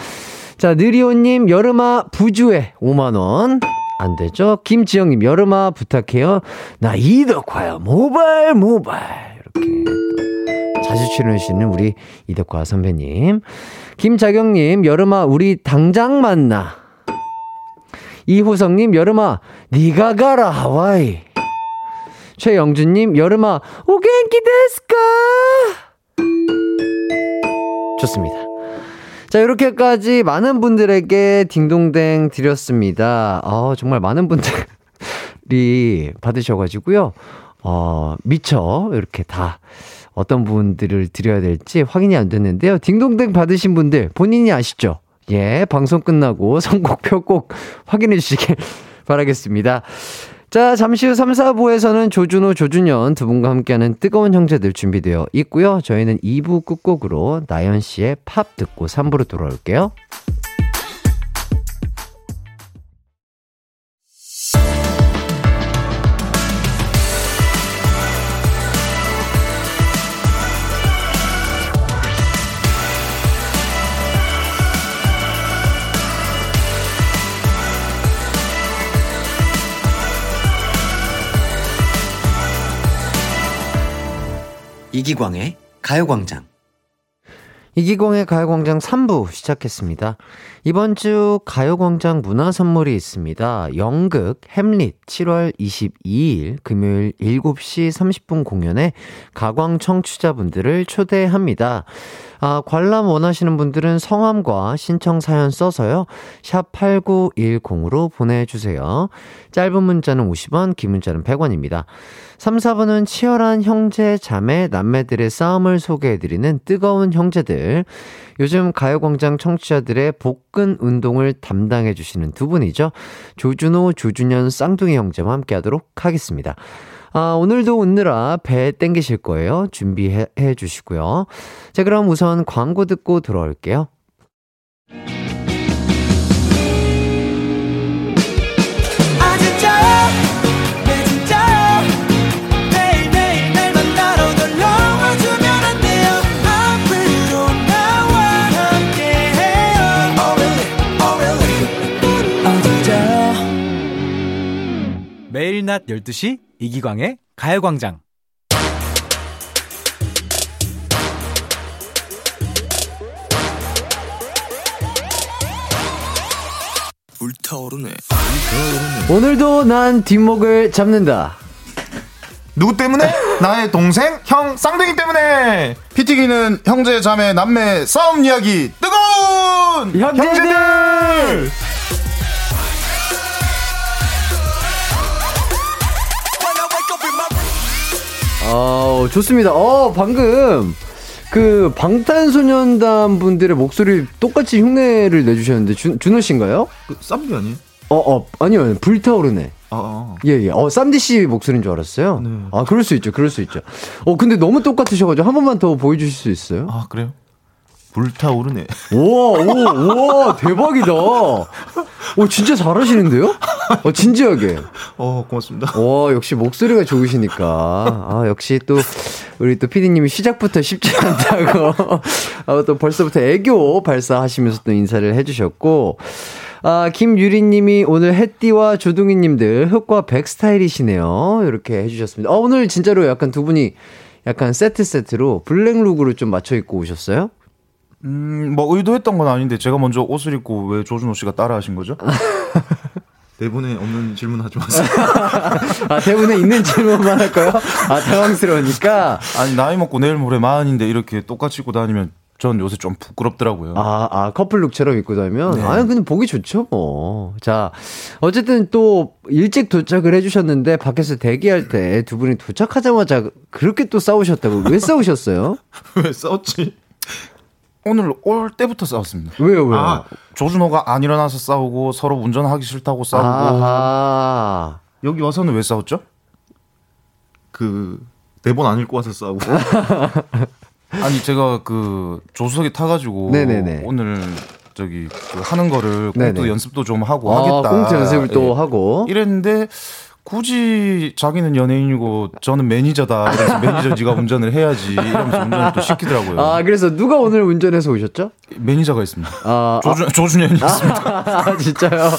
자, 느리오님, 여름아 부주에 5만원. 안 되죠? 김지영님, 여름아 부탁해요. 나 이덕화야. 모발, 모발. 이렇게. 자주 출연하시는 우리 이덕화 선배님. 김자경님, 여름아, 우리 당장 만나. 이호성님, 여름아, 니가 가라, 하와이. 최영준님, 여름아, 오겐키 데스까? 좋습니다. 자, 이렇게까지 많은 분들에게 딩동댕 드렸습니다. 아, 정말 많은 분들이 받으셔가지고요. 어, 미처 이렇게 다 어떤 분들을 드려야 될지 확인이 안 됐는데요. 딩동댕 받으신 분들 본인이 아시죠? 예, 방송 끝나고 선곡표 꼭 확인해 주시길 [LAUGHS] 바라겠습니다. 자, 잠시 후 3, 4부에서는 조준호, 조준현 두 분과 함께하는 뜨거운 형제들 준비되어 있고요. 저희는 2부 끝곡으로 나연 씨의 팝 듣고 3부로 돌아올게요. 이기광의 가요광장. 이기광의 가요광장 3부 시작했습니다. 이번 주 가요광장 문화 선물이 있습니다. 연극 햄릿 7월 22일 금요일 7시 30분 공연에 가광 청취자분들을 초대합니다. 아, 관람 원하시는 분들은 성함과 신청 사연 써서요. 샵 8910으로 보내주세요. 짧은 문자는 50원, 긴 문자는 100원입니다. 3, 4분은 치열한 형제, 자매, 남매들의 싸움을 소개해드리는 뜨거운 형제들. 요즘 가요광장 청취자들의 복근 운동을 담당해주시는 두 분이죠. 조준호, 조준현 쌍둥이 형제와 함께 하도록 하겠습니다. 아, 오늘도 웃느라 배 땡기실 거예요. 준비해 주시고요. 자, 그럼 우선 광고 듣고 들어올게요. 매일 낮 12시 이기광의 가요광장. 불타오르네 오늘도 난 뒷목을 잡는다. 누구 때문에? [LAUGHS] 나의 동생, 형, 쌍둥이 때문에! 피튀기는 형제, 자매, 남매, 싸움 이야기, 뜨거운! 형제들! 어, 좋습니다. 어, 방금 그 방탄소년단 분들의 목소리 똑같이 흉내를 내주셨는데 준, 준호 씨인가요? 그, 쌈둥이 아니에요? 어, 어, 아니요. 불타오르네. 아, 아. 예, 예. 어, 쌈디 씨 목소리인 줄 알았어요. 네. 아, 그럴 수 있죠. 그럴 수 있죠. 어, 근데 너무 똑같으셔가지고 한 번만 더 보여주실 수 있어요? 아, 그래요? 불타오르네. 우와, 우와, 우와, 대박이다. 오, 진짜 잘하시는데요? 어, 진지하게. 어, 고맙습니다. 와, 역시 목소리가 좋으시니까. 아, 역시 또, 우리 또 피디님이 시작부터 쉽지 않다고. [LAUGHS] 아, 또 벌써부터 애교 발사하시면서 또 인사를 해주셨고. 아, 김유리님이 오늘 햇띠와 조둥이님들 흑과 백 스타일이시네요. 이렇게 해주셨습니다. 아, 오늘 진짜로 약간 두 분이 약간 세트 세트로 블랙룩으로 좀 맞춰 입고 오셨어요? 음, 뭐, 의도했던 건 아닌데, 제가 먼저 옷을 입고 왜 조준호 씨가 따라 하신 거죠? [LAUGHS] 대본에 없는 질문 하지 마세요. [LAUGHS] 아, 대본에 있는 질문만 할까요? 아, 당황스러우니까. 아니, 나이 먹고 내일 모레 마흔인데 이렇게 똑같이 입고 다니면 전 요새 좀 부끄럽더라고요. 아, 아, 커플룩처럼 입고 다니면? 네. 아니, 근데 보기 좋죠, 뭐. 자, 어쨌든 또 일찍 도착을 해주셨는데, 밖에서 대기할 때 두 분이 도착하자마자 그렇게 또 싸우셨다고. 왜 싸우셨어요? [LAUGHS] 왜 싸웠지? 오늘 올 때부터 싸웠습니다. 왜요, 왜요? 아, 조준호가 안 일어나서 싸우고 서로 운전하기 싫다고 싸우고 아하. 여기 와서는 왜 싸웠죠? 그 대본 안 읽고 와서 싸우고 [LAUGHS] 아니 제가 그 조수석에 타가지고 네네네. 오늘 저기 그 하는 거를. 꽁트 연습도 좀 하고 아, 하겠다. 꽁트 연습을 또 예. 하고. 이랬는데 굳이 자기는 연예인이고 저는 매니저다. 그래서 [LAUGHS] 매니저 네가 운전을 해야지 이러면서 운전을 또 시키더라고요. 아, 그래서 누가 오늘 운전해서 오셨죠? 매니저가 있습니다. 아, 조준 조준현이 있습니다. [LAUGHS] 아, 진짜요?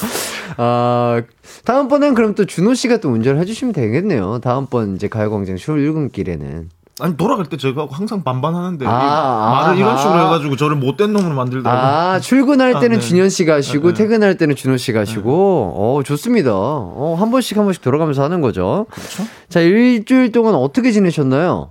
아, 다음번엔 그럼 또 준호 씨가 또 운전을 해주시면 되겠네요. 다음번 이제 가요광장 출근길에는. 아니 돌아갈 때 제가 항상 반반하는데 아, 이- 말을 이런 아하. 식으로 해가지고 저를 못된 놈으로 만들더라고요. 아, 출근할 아, 때는 네. 준현 씨가 하시고, 네, 네. 퇴근할 때는 준호 씨가 하시고, 어, 좋습니다. 어, 한 번씩 한 번씩 돌아가면서 하는 거죠. 그렇죠. 자, 일주일 동안 어떻게 지내셨나요?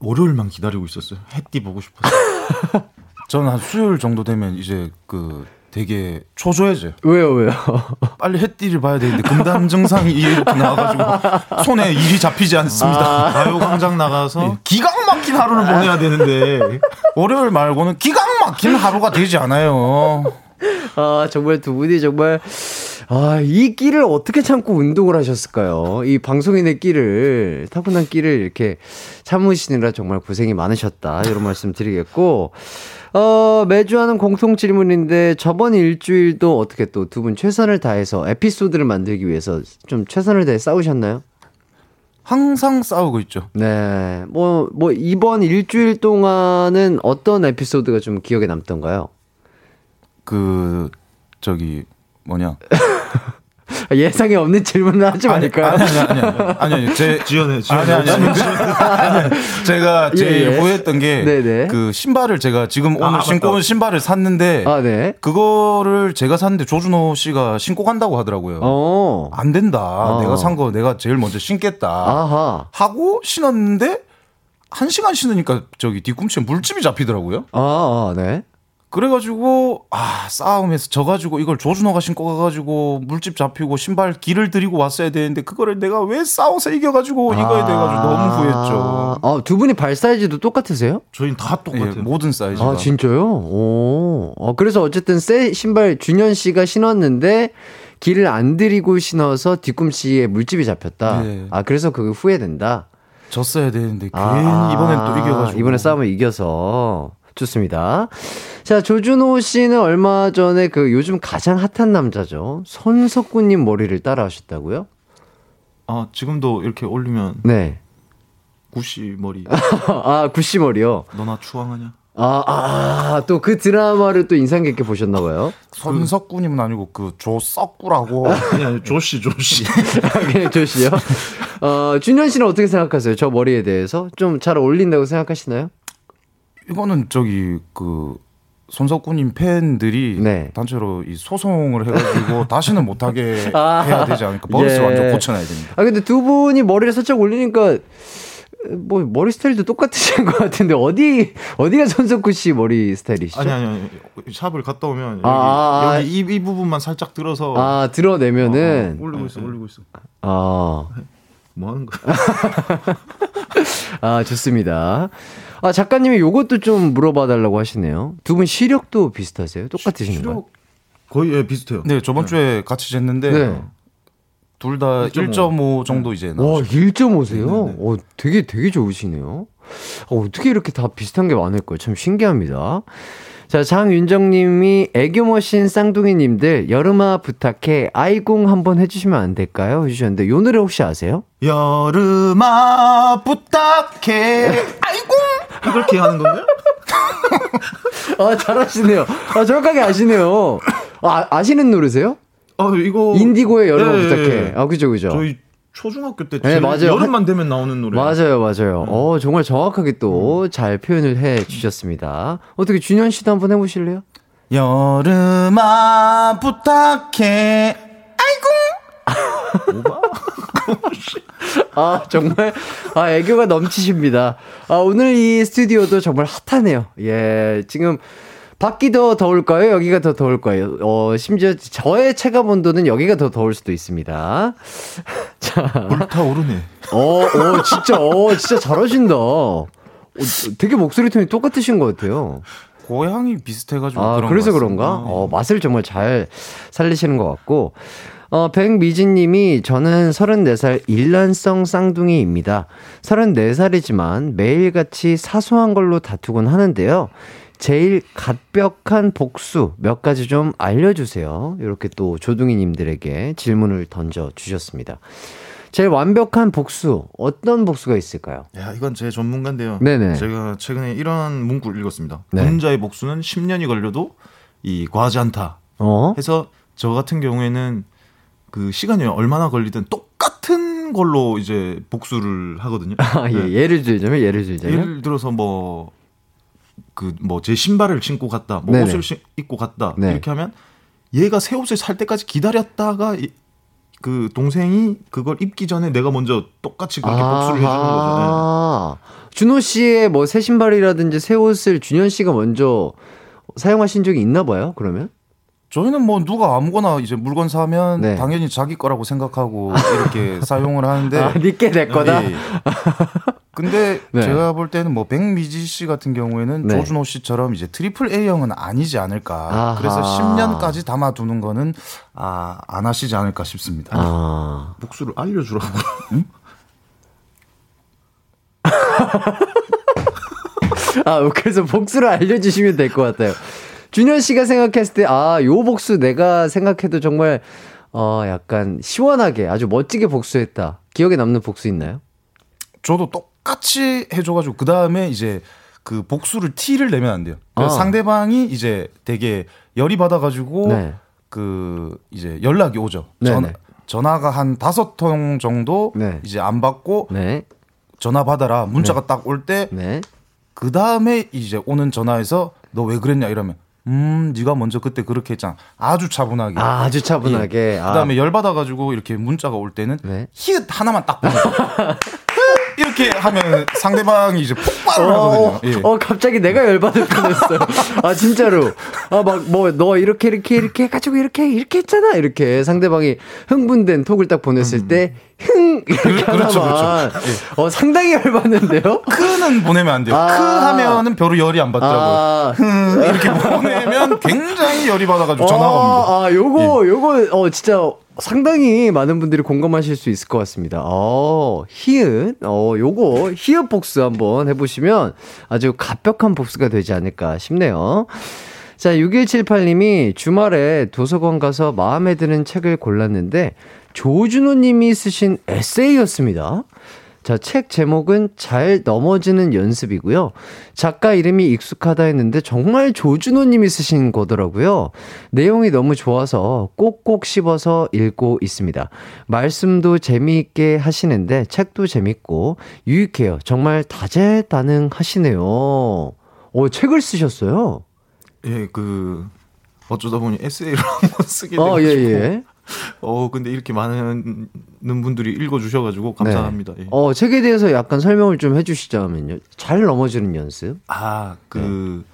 월요일만 기다리고 있었어요. 해띠 보고 싶어서. [LAUGHS] 저는 한 수요일 정도 되면 이제 그 되게 초조해져요. 왜요, 왜요? [LAUGHS] 빨리 해띠를 봐야 되는데 금단 증상이 이렇게 나와가지고 손에 일이 잡히지 않습니다. 가요광장 나가서 기가 막힌 하루를 보내야 되는데 월요일 말고는 기가 막힌 하루가 되지 않아요. 아, 정말 두 분이 정말, 아, 이 끼를 어떻게 참고 운동을 하셨을까요? 이 방송인의 끼를, 타고난 끼를 이렇게 참으시느라 정말 고생이 많으셨다. 이런 말씀 드리겠고, 어, 매주 하는 공통 질문인데, 저번 일주일도 어떻게 또 두 분 최선을 다해서 에피소드를 만들기 위해서 좀 최선을 다해 싸우셨나요? 항상 싸우고 있죠. 네. 뭐, 뭐, 이번 일주일 동안은 어떤 에피소드가 좀 기억에 남던가요? 그 저기 뭐냐 [LAUGHS] [LAUGHS] 예상에 없는 질문을 하지 말까요? 아니 아니 아니 아니 [LAUGHS] 아니 제 지연해 아니 아니 아니, 아니 제가 제일 예, 예. 후회했던 게 네네. 그 신발을 제가 지금 오늘 아, 신고 맞다. 온 신발을 샀는데 아, 네. 그거를 제가 샀는데 조준호 씨가 신고 간다고 하더라고요. 어. 안 된다. 어. 내가 산 거 내가 제일 먼저 신겠다. 아하. 하고 신었는데 한 시간 신으니까 저기 뒤꿈치에 물집이 잡히더라고요. 아, 아, 네. 그래가지고 아 싸움에서 져가지고 이걸 조준호가 신고 가가지고 물집 잡히고 신발 길을 들이고 왔어야 되는데 그거를 내가 왜 싸워서 이겨가지고 이거에 대해가지고 너무 후회했죠. 아, 두 분이 발 사이즈도 똑같으세요? 저희는 다 예, 똑같아요. 모든 사이즈가. 아, 진짜요? 오. 어, 그래서 어쨌든 새 신발 준현 씨가 신었는데 길을 안 들이고 신어서 뒤꿈치에 물집이 잡혔다. 네. 아, 그래서 그게 후회된다. 졌어야 되는데 괜히 아, 이번엔 또 이겨가지고 이번에 싸움을 이겨서 좋습니다. 자, 조준호 씨는 얼마 전에 그 요즘 가장 핫한 남자죠. 손석구님 머리를 따라 하셨다고요? 아 지금도 이렇게 올리면 네. 구씨 머리 [LAUGHS] 아, 구씨 머리요. 너나 추앙하냐? 아, 아, 또 그 드라마를 또 인상 깊게 보셨나봐요. 손석구님은 아니고 그 조석구라고 [LAUGHS] 아니 아니 조씨 조씨. [LAUGHS] 그냥 조시요. 어, 준현 씨는 어떻게 생각하세요? 저 머리에 대해서? 좀 잘 어울린다고 생각하시나요? 이거는 저기 그 손석구님 팬들이 네. 단체로 이 소송을 해가지고 [LAUGHS] 다시는 못하게 아, 해야 되지 않을까 버릇을 예. 완전 고쳐놔야 됩니다. 아, 근데 두 분이 머리를 살짝 올리니까, 뭐, 머리 스타일도 똑같으신 [LAUGHS] 것 같은데, 어디, 어디가 손석구 씨 머리 스타일이시죠? 아니 아니 아니 샵을 갔다 오면 여기, 아, 여기 이, 이 부분만 살짝 들어서 아, 드러내면은, 어, 어, 올리고 있어 올리고 있어. 아, 뭐 하는 거야? [LAUGHS] 아, 좋습니다. 아, 작가님이 요것도 좀 물어봐 달라고 하시네요. 두 분 시력도 비슷하세요? 똑같으신 거예요? 시력 거의 예, 비슷해요. 네 저번 주에 같이 쟀는데 네. 둘다 1.5 정도 이제 와, 나왔어요. 1.5세요? 네네네. 어, 되게, 되게 좋으시네요. 어, 어떻게 이렇게 다 비슷한 게 많을까요? 참 신기합니다. 자, 장윤정님이 애교머신 쌍둥이님들 여름아 부탁해 아이공 한번 해주시면 안 될까요? 해주셨는데 요 노래 혹시 아세요? 여름아 부탁해. [LAUGHS] 아이고 이렇게 하는 건가요? [LAUGHS] 아, 잘하시네요. 아, 정확하게 아시네요. 아, 아시는 노래세요? 아 이거 인디고의 여름아 예, 예, 부탁해. 예. 아, 그죠, 그죠. 저희 초중학교 때 네, 맞아요. 여름만 되면 나오는 노래. 맞아요, 맞아요. 어, 정말 정확하게 또 잘 표현을 해 주셨습니다. 어떻게 준현 씨도 한번 해보실래요? 여름아 부탁해 [LAUGHS] 아, 정말, 아, 애교가 넘치십니다. 아, 오늘 이 스튜디오도 정말 핫하네요. 예, 지금, 밖이 더 더울까요? 여기가 더 더울까요? 어, 심지어 저의 체감 온도는 여기가 더 더울 수도 있습니다. [LAUGHS] 자, 불타오르네. 어, 어, 진짜, 어, 진짜 잘하신다. 어, 되게 목소리 톤이 똑같으신 것 같아요. 고향이 비슷해가지고 아, 그래서 것 그런가? 같습니다. 어, 맛을 정말 잘 살리시는 것 같고. 어, 백미진님이 저는 34살 일란성 쌍둥이입니다. 34살이지만 매일같이 사소한 걸로 다투곤 하는데요. 제일 갓벽한 복수 몇 가지 좀 알려주세요. 이렇게 또 조둥이님들에게 질문을 던져 주셨습니다. 제일 완벽한 복수, 어떤 복수가 있을까요? 야, 이건 제 전문가인데요. 네네. 제가 최근에 이런 문구를 읽었습니다. 네. 군자의 복수는 10년이 걸려도 이 과하지 않다. 어? 해서 저 같은 경우에는 그 시간이 얼마나 걸리든 똑같은 걸로 이제 복수를 하거든요. [LAUGHS] 아, 예, 네. 예를 들자면, 예를 들자면. 예를 들어서 뭐 그 뭐 제 신발을 신고 갔다, 뭐 네네. 옷을 신- 입고 갔다 네. 이렇게 하면 얘가 새 옷을 살 때까지 기다렸다가 이- 그 동생이 그걸 입기 전에 내가 먼저 똑같이 그렇게 복수를 해주는 거죠. 네. 아, 준호 씨의 뭐 새 신발이라든지 새 옷을 준현 씨가 먼저 사용하신 적이 있나 봐요, 그러면? 저희는 뭐 누가 아무거나 이제 물건 사면 네. 당연히 자기 거라고 생각하고 이렇게 [LAUGHS] 사용을 하는데 아, 니께 내 거다? 예, 예. [LAUGHS] 근데 네. 제가 볼 때는 뭐 백미지 씨 같은 경우에는 네. 조준호 씨처럼 이제 트리플 A형은 아니지 않을까. 아하. 그래서 10년까지 담아두는 거는 아, 안 하시지 않을까 싶습니다. 아. 복수를 알려주라고. [LAUGHS] 아, 그래서 복수를 알려주시면 될 것 같아요. 준현 씨가 생각했을 때, 아, 요 복수 내가 생각해도 정말, 어, 약간 시원하게 아주 멋지게 복수했다. 기억에 남는 복수 있나요? 저도 똑같이 해줘가지고 그 다음에 이제 그 복수를 티를 내면 안 돼요. 그 아. 상대방이 이제 되게 열이 받아가지고 네. 그 이제 연락이 오죠. 네네. 전, 전화가 한 다섯 통 정도 네. 이제 안 받고 네. 전화 받아라 문자가 딱 올 때그 네. 다음에 이제 오는 전화에서 너 왜 그랬냐 이러면 음 네가 먼저 그때 그렇게 했잖아 아주 차분하게 아, 아주 차분하게. 아. 그다음에 열 받아 가지고 이렇게 문자가 올 때는 네. 히읗 하나만 딱 보내고 [LAUGHS] 이렇게 하면 상대방이 이제 폭발을 어, 하거든요. 예. 어, 갑자기 내가 열받을 뻔했어요. 아, 진짜로. 아, 막, 뭐, 너 이렇게, 이렇게, 이렇게 해가지고, 이렇게, 이렇게 했잖아. 이렇게 상대방이 흥분된 톡을 딱 보냈을 때, 흥! 이렇게 그- 그렇죠, 하나만. 그렇죠. 어, 상당히 열받는데요? 크는 보내면 안 돼요. 아. 크 하면은 별로 열이 안 받더라고요. 아, 흠, 이렇게 보내면 굉장히 열이 받아가지고 전화가 옵니다. 아, 아, 요거, 요거, 어, 진짜 상당히 많은 분들이 공감하실 수 있을 것 같습니다. 어, 히읗, 어, 요거, 히읗 복수 한번 해보시면 아주 갑벽한 복수가 되지 않을까 싶네요. 자, 6178님이 주말에 도서관 가서 마음에 드는 책을 골랐는데 조준호 님이 쓰신 에세이였습니다. 자, 책 제목은 잘 넘어지는 연습이고요. 작가 이름이 익숙하다 했는데 정말 조준호 님이 쓰신 거더라고요. 내용이 너무 좋아서 꼭꼭 씹어서 읽고 있습니다. 말씀도 재미있게 하시는데 책도 재밌고 유익해요. 정말 다재다능하시네요. 오, 책을 쓰셨어요? 예, 그 어쩌다 보니 에세이를 [LAUGHS] 한번 쓰게 어, 돼가지고. 예, 예. 어, 근데 이렇게 많은 분들이 읽어주셔가지고 감사합니다. 예. 어, 책에 대해서 약간 설명을 좀 해주시자면요. 잘 넘어지는 연습. 아, 그,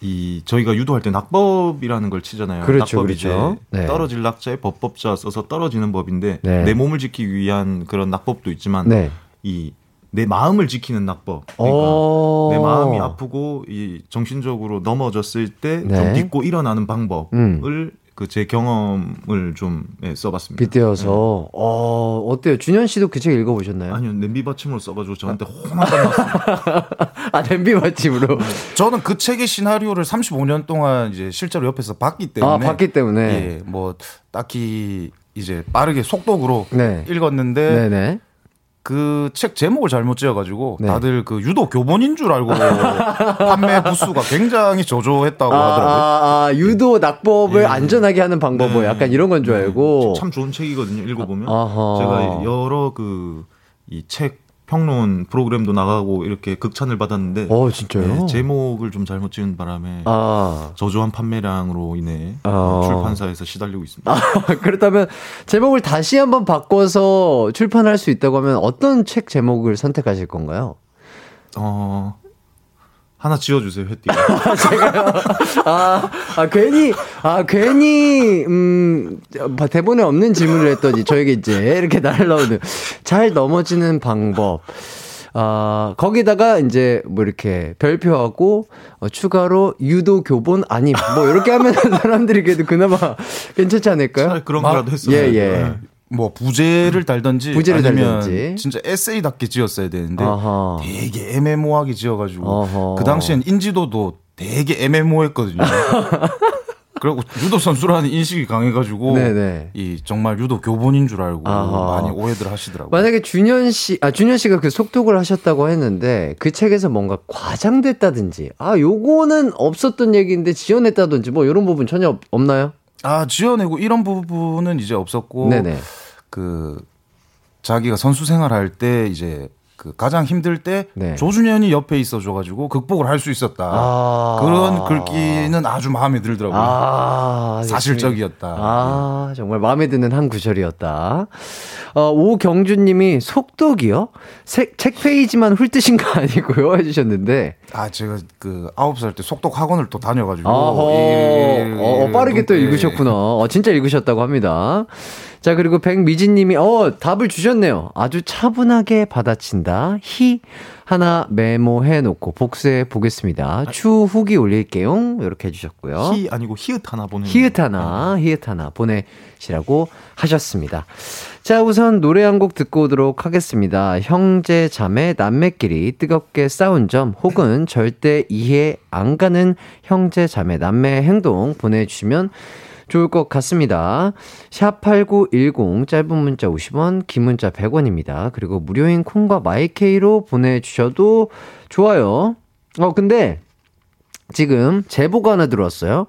이, 저희가 유도할 때 낙법이라는 걸 치잖아요. 그렇죠, 낙법이 그렇죠. 네. 떨어질 낙자에 법법자 써서 떨어지는 법인데, 네. 내 몸을 지키기 위한 그런 낙법도 있지만, 네. 이, 내 마음을 지키는 낙법. 그러니까 어. 내 마음이 아프고, 이, 정신적으로 넘어졌을 때, 네. 좀 딛고 일어나는 방법을, 음. 그 제 경험을 좀 예, 써봤습니다. 빗대어서 어 어때요? 준현 씨도 그 책 읽어보셨나요? 아니요, 냄비 받침으로 써가지고 저한테 홍합을 났어요. [LAUGHS] 아 냄비 맛집으로. 저는 그 책의 시나리오를 35년 동안 이제 실제로 옆에서 봤기 때문에 아 봤기 때문에. 예, 뭐 딱히 이제 빠르게 속독으로 네. 읽었는데 네네. 그 책 제목을 잘못 지어가지고 네. 다들 그 유도 교본인 줄 알고 [LAUGHS] 판매 부수가 굉장히 저조했다고 아, 하더라고요. 아, 아, 유도 낙법을 예. 안전하게 하는 방법, 뭐 네. 약간 이런 건줄 네. 알고. 참 좋은 책이거든요. 읽어보면. 제가 여러 그 이 책 평론 프로그램도 나가고 이렇게 극찬을 받았는데 어, 진짜요? 네, 제목을 좀 잘못 지은 바람에 아. 저조한 판매량으로 인해 어. 출판사에서 시달리고 있습니다. [LAUGHS] 그렇다면 제목을 다시 한번 바꿔서 출판할 수 있다고 하면 어떤 책 제목을 선택하실 건가요? 어 하나 지어주세요, 혜띠. [LAUGHS] 아, 아, 괜히, 아, 괜히, 음, 대본에 없는 질문을 했더니 저에게 이제 이렇게 날라오는 잘 넘어지는 방법. 아, 거기다가 이제 뭐 이렇게 별표하고 어, 추가로 유도 교본 아님 뭐 이렇게 하면 [LAUGHS] 사람들이 그래도 그나마 괜찮지 않을까요? 그런 거라도 했어요. 예, 예. 뭐 부제를 달던지 부제를 아니면 달든지. 진짜 에세이답게 지었어야 되는데 아하. 되게 애매모호하게 지어가지고 어허. 그 당시엔 인지도도 되게 애매모호했거든요. [LAUGHS] 그리고 유도 선수라는 인식이 강해가지고 네네. 이 정말 유도 교본인 줄 알고 아하. 많이 오해들 하시더라고요. 만약에 준현 씨, 아, 준현 씨가 그 속독을 하셨다고 했는데 그 책에서 뭔가 과장됐다든지, 아, 요거는 없었던 얘기인데 지어냈다든지 뭐 이런 부분 전혀 없- 없나요? 아 지어내고 이런 부분은 이제 없었고 네네. 그 자기가 선수 생활할 때 이제 그 가장 힘들 때 네. 조준현이 옆에 있어줘가지고 극복을 할 수 있었다. 아. 그런 글귀는 아주 마음에 들더라고요. 아, 사실적이었다. 아, 정말 마음에 드는 한 구절이었다. 어, 오경주님이 속독이요? 책, 책 페이지만 훑으신 거 아니고요? [LAUGHS] 해주셨는데. 아 제가 그 아홉 살 때 속독 학원을 또 다녀가지고. 이- 어, 빠르게 또 예. 읽으셨구나. 어, 진짜 읽으셨다고 합니다. 자, 그리고 백미진 님이, 어, 답을 주셨네요. 아주 차분하게 받아친다. 히. 하나 메모해 놓고 복수해 보겠습니다. 추후기 올릴게요. 이렇게 해주셨고요. 히 아니고 히읗 하나 보는. 히읗 하나, 히읗 하나 보내시라고 하셨습니다. 자, 우선 노래 한 곡 듣고 오도록 하겠습니다. 형제, 자매, 남매끼리 뜨겁게 싸운 점 혹은 절대 이해 안 가는 형제, 자매, 남매 행동 보내주시면 좋을 것 같습니다. 샵8910 짧은 문자 50원, 긴 문자 100원입니다. 그리고 무료인 콩과 마이케이로 보내주셔도 좋아요. 어, 근데 지금 제보가 하나 들어왔어요.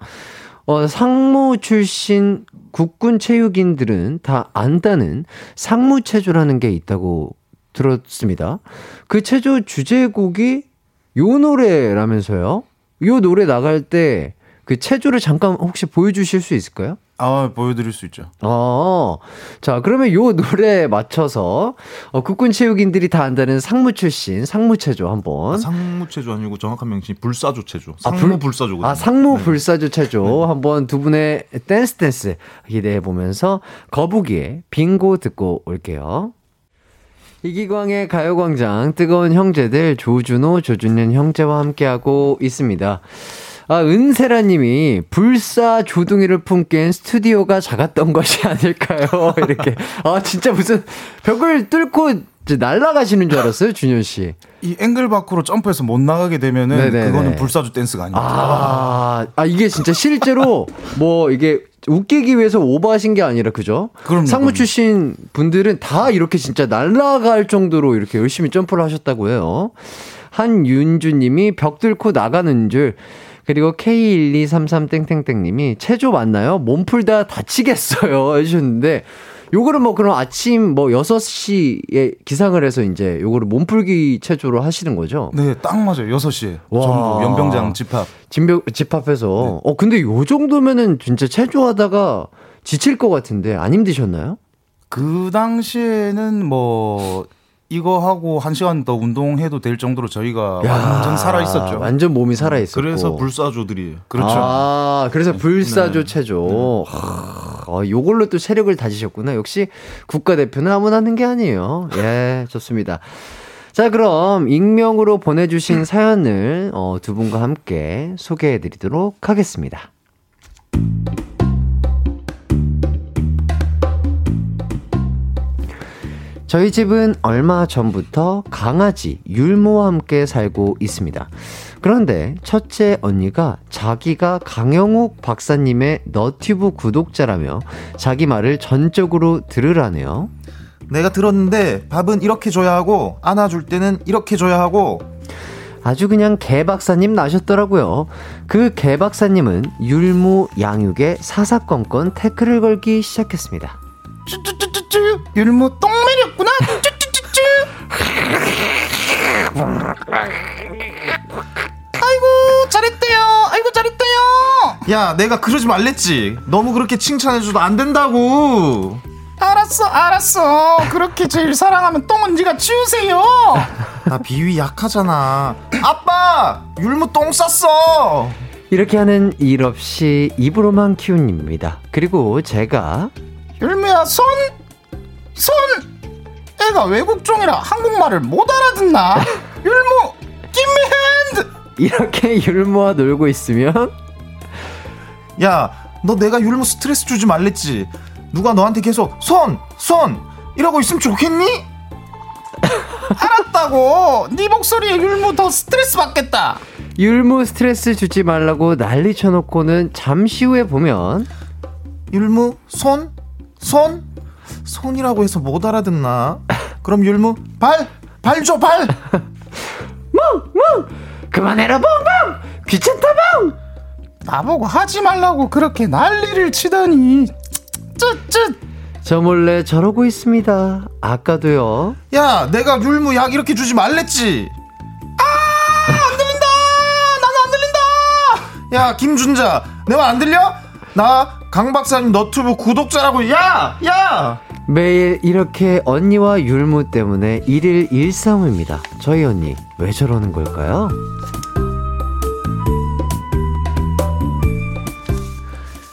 어, 상무 출신 국군 체육인들은 다 안다는 상무체조라는 게 있다고 들었습니다. 그 체조 주제곡이 요 노래라면서요? 요 노래 나갈 때 그 체조를 잠깐 혹시 보여주실 수 있을까요? 아 보여드릴 수 있죠. 어, 자, 그러면 요 노래에 맞춰서, 어, 국군 체육인들이 다 안다는 상무 출신, 상무체조 한 번. 아, 상무체조 아니고 정확한 명칭이 불사조 체조. 아, 상무 불- 불사조거든요. 아, 상무 네. 불사조 체조 한번 두 분의 댄스 댄스 기대해 보면서 거북이의 빙고 듣고 올게요. 이기광의 가요광장 뜨거운 형제들 조준호, 조준현 형제와 함께하고 있습니다. 아, 은세라님이 불사 조둥이를 품기엔 스튜디오가 작았던 것이 아닐까요? [LAUGHS] 이렇게. 아, 진짜 무슨 벽을 뚫고 이제 날아가시는 줄 알았어요, 준현 씨. 이 앵글 밖으로 점프해서 못 나가게 되면은 네네네. 그거는 불사조 댄스가 아닙니다. 아, 아, 이게 진짜 실제로 뭐 이게 웃기기 위해서 오버하신 게 아니라 그죠? 그럼요, 상무. 출신 분들은 다 이렇게 진짜 날아갈 정도로 이렇게 열심히 점프를 하셨다고 해요. 한윤주님이 벽 뚫고 나가는 줄. 그리고 K1233땡땡땡님이 체조 맞나요? 몸 풀다 다치겠어요. [LAUGHS] 해주셨는데, 요거를 뭐 그럼 아침 뭐 6시에 기상을 해서 이제 요거를 몸풀기 체조로 하시는 거죠? 네, 딱 맞아요. 6시에. 와. 전부 연병장 집합. 집합, 집합해서. 어, 근데 요 정도면은 진짜 체조하다가 지칠 것 같은데 안 힘드셨나요? 그 당시에는 뭐 이거 하고 한 시간 더 운동해도 될 정도로 저희가 완전 살아 있었죠. 완전 몸이 살아 있었고. 그래서 불사조들이에요. 그렇죠. 아, 그래서 불사조 네. 체조. 하, 어, 요걸로 또 체력을 다지셨구나. 역시 국가 대표는 아무나 하는 게 아니에요. 예, 좋습니다. 자, 그럼 익명으로 보내주신 사연을 어, 두 분과 함께 소개해드리도록 하겠습니다. 저희 집은 얼마 전부터 강아지 율모와 함께 살고 있습니다. 그런데 첫째 언니가 자기가 강영욱 박사님의 너튜브 구독자라며 자기 말을 전적으로 들으라네요. 내가 들었는데 밥은 이렇게 줘야 하고 안아줄 때는 이렇게 줘야 하고 아주 그냥 개 박사님 나셨더라고요. 그 개 박사님은 율무 양육에 사사건건 태클을 걸기 시작했습니다. 쭈쭈쭈 쭈쭈 율무 똥매렸구나. 쭈쭈쭈쭈. 아이고 잘했대요. 아이고 잘했대요. 야 내가 그러지 말랬지. 너무 그렇게 칭찬해줘도 안 된다고. 알았어 알았어. 그렇게 제일 사랑하면 똥은 네가 치우세요. 나 비위 약하잖아. 아빠 율무 똥 쌌어. 이렇게 하는 일 없이 입으로만 키운 입니다. 그리고 제가 율무야 손! 손! 애가 외국종이라 한국말을 못 알아듣나? [LAUGHS] 율무, 김미핸드! 이렇게 율무와 놀고 있으면 야, 너 내가 율무 스트레스 주지 말랬지. 누가 너한테 계속 손, 손 이러고 있으면 좋겠니? [LAUGHS] 알았다고! 네 목소리에 율무 더 스트레스 받겠다! 율무 스트레스 주지 말라고 난리 쳐놓고는 잠시 후에 보면 율무 손, 손, 손이라고 해서 못 알아듣나? 그럼 율무 발, 발 줘, 발. [LAUGHS] 그만해라 뻥뻥 귀찮다 뻥 나보고 하지 말라고 그렇게 난리를 치다니. 쯧쯧! 저 몰래 저러고 있습니다 아까도요 야, 내가 율무 약 이렇게 주지 말랬지. 아, 안 들린다. 나는 안 들린다. 야, 김준자, 내 말 안 들려? 나 강 박사님 너튜브 구독자라고. 야, 야. 매일 이렇게 언니와 율무 때문에 일일 일싸움입니다 저희 언니 왜 저러는 걸까요?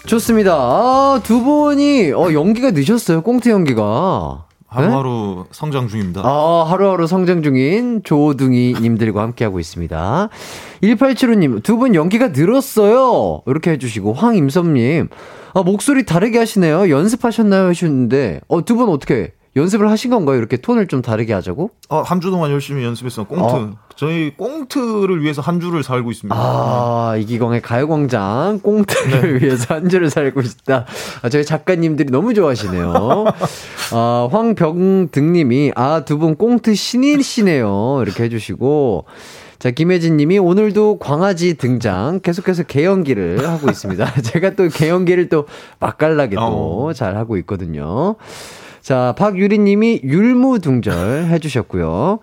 좋습니다 아, 두 분이 어, 연기가 늦었어요 꽁트 연기가 네? 하루하루 성장 중입니다. 아, 하루하루 성장 중인 조둥이님들과 함께하고 있습니다. 1875님, 두 분 연기가 늘었어요. 이렇게 해주시고, 황임섭님, 아, 목소리 다르게 하시네요. 연습하셨나요? 하셨는데, 어, 두 분 어떻게 연습을 하신 건가요? 이렇게 톤을 좀 다르게 하자고? 어, 한 주 동안 열심히 연습했어. 꽁트. 어. 저희 꽁트를 위해서 한 주를 살고 있습니다. 아, 이기광의 가요광장 꽁트를 위해서 한 주를 살고 있다. 아, 저희 작가님들이 너무 좋아하시네요. 아, 황병등님이, 아, 두 분 꽁트 신인이시네요. 이렇게 해주시고, 자, 김혜진 님이 오늘도 광아지 등장 계속해서 개연기를 하고 있습니다. [LAUGHS] 제가 또 개연기를 또 맛깔나게 또 잘 하고 있거든요. 자, 박유리 님이 율무둥절 해주셨고요.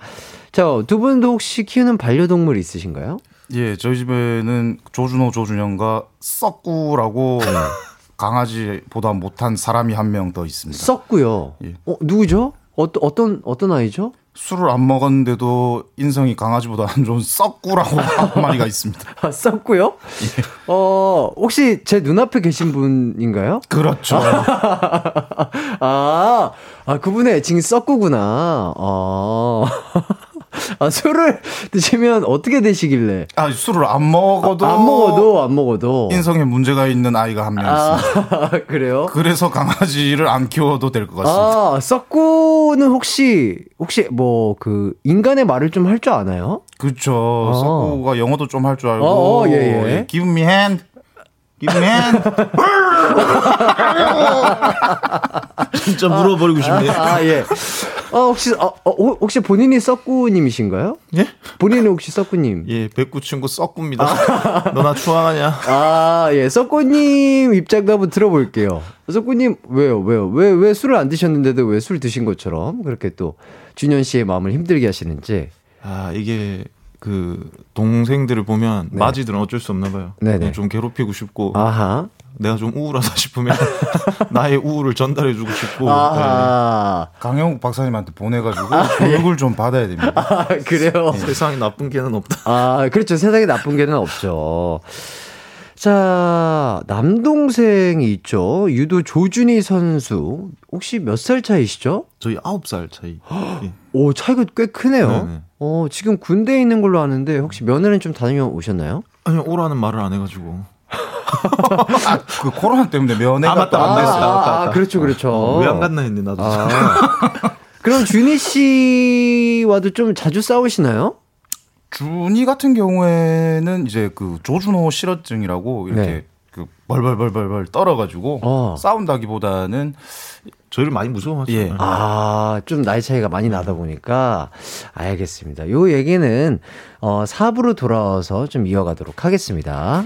자, 두 분도 혹시 키우는 반려동물 있으신가요? 예, 저희 집에는 조준호, 조준현과 썩구라고 [LAUGHS] 강아지보다 못한 사람이 한 명 더 있습니다. 썩고요. 예. 어, 누구죠? 어떤 어떤 어떤 아이죠? 술을 안 먹었는데도 인성이 강아지보다 안 좋은 썩구라고 [LAUGHS] 한 마리가 있습니다. 아, 썩고요? 어, 혹시 제 눈앞에 계신 분인가요? 그렇죠. [LAUGHS] 아, 아, 그분의 애칭이 썩구구나. 어. 아, [LAUGHS] 술을 드시면 어떻게 되시길래? 아, 술을 안 먹어도 안 먹어도, 안 먹어도. 인성에 문제가 있는 아이가 한 명 있습니다. 아, [LAUGHS] 그래요? 그래서 강아지를 안 키워도 될 것 같습니다. 아, 썩구는 혹시, 혹시 뭐, 그, 인간의 말을 좀 할 줄 아나요? 그렇죠. 아. 썩구가 영어도 좀 할 줄 알고. 어, 어, 예, 예. Give me hand. Hand. [LAUGHS] 진짜 물어버리고 싶네. 아, 예. 어, 혹시, 어, 어, 혹시 본인이 썩구님이신가요? 예? 본인은 혹시 썩구님? 예, 백구 친구 썩구입니다. 너나 추앙하냐? 아, 예. 썩구님 입장도 한번 들어볼게요. 썩구님, 왜요, 왜요? 왜, 왜 술을 안 드셨는데도 왜 술 드신 것처럼 그렇게 또 준현 씨의 마음을 힘들게 하시는지. 아, 이게 그 동생들을 보면 네. 마지들은 어쩔 수 없나 봐요. 네네. 좀 괴롭히고 싶고 아하. 내가 좀 우울하다 싶으면 [LAUGHS] 나의 우울을 전달해 주고 싶고. 아하. 강영욱 박사님한테 보내가지고 교육을 좀 받아야 됩니다. 아, 그래요? 세상에 나쁜 개는 없다. 아, 그렇죠. 세상에 나쁜 개는 없죠. 자, 남동생이 있죠. 유도 조준희 선수. 혹시 몇 살 차이시죠? 저희 9살 차이. 예. [GASPS] 오, 차이가 꽤 크네요. 네네. 어, 지금 군대에 있는 걸로 아는데 혹시 면회는 좀 다녀오셨나요? 아니 오라는 말을 안 해가지고. [LAUGHS] 그 코로나 때문에 면회가 아, 맞다, 안 맞다. 됐어요. 아, 아, 그렇죠, 그렇죠. 왜 안 갔나 했네 나도. 아. 그럼 준희 씨와도 좀 자주 싸우시나요? 준이 같은 경우에는 이제 그 조준호 실어증이라고 이렇게 네. 그 벌벌벌벌벌 떨어가지고 어. 싸운다기보다는 저희를 많이 무서워하죠. 예. 아, 좀 나이 차이가 많이 나다 보니까 알겠습니다. 요 얘기는 어 4부로 돌아와서 좀 이어가도록 하겠습니다.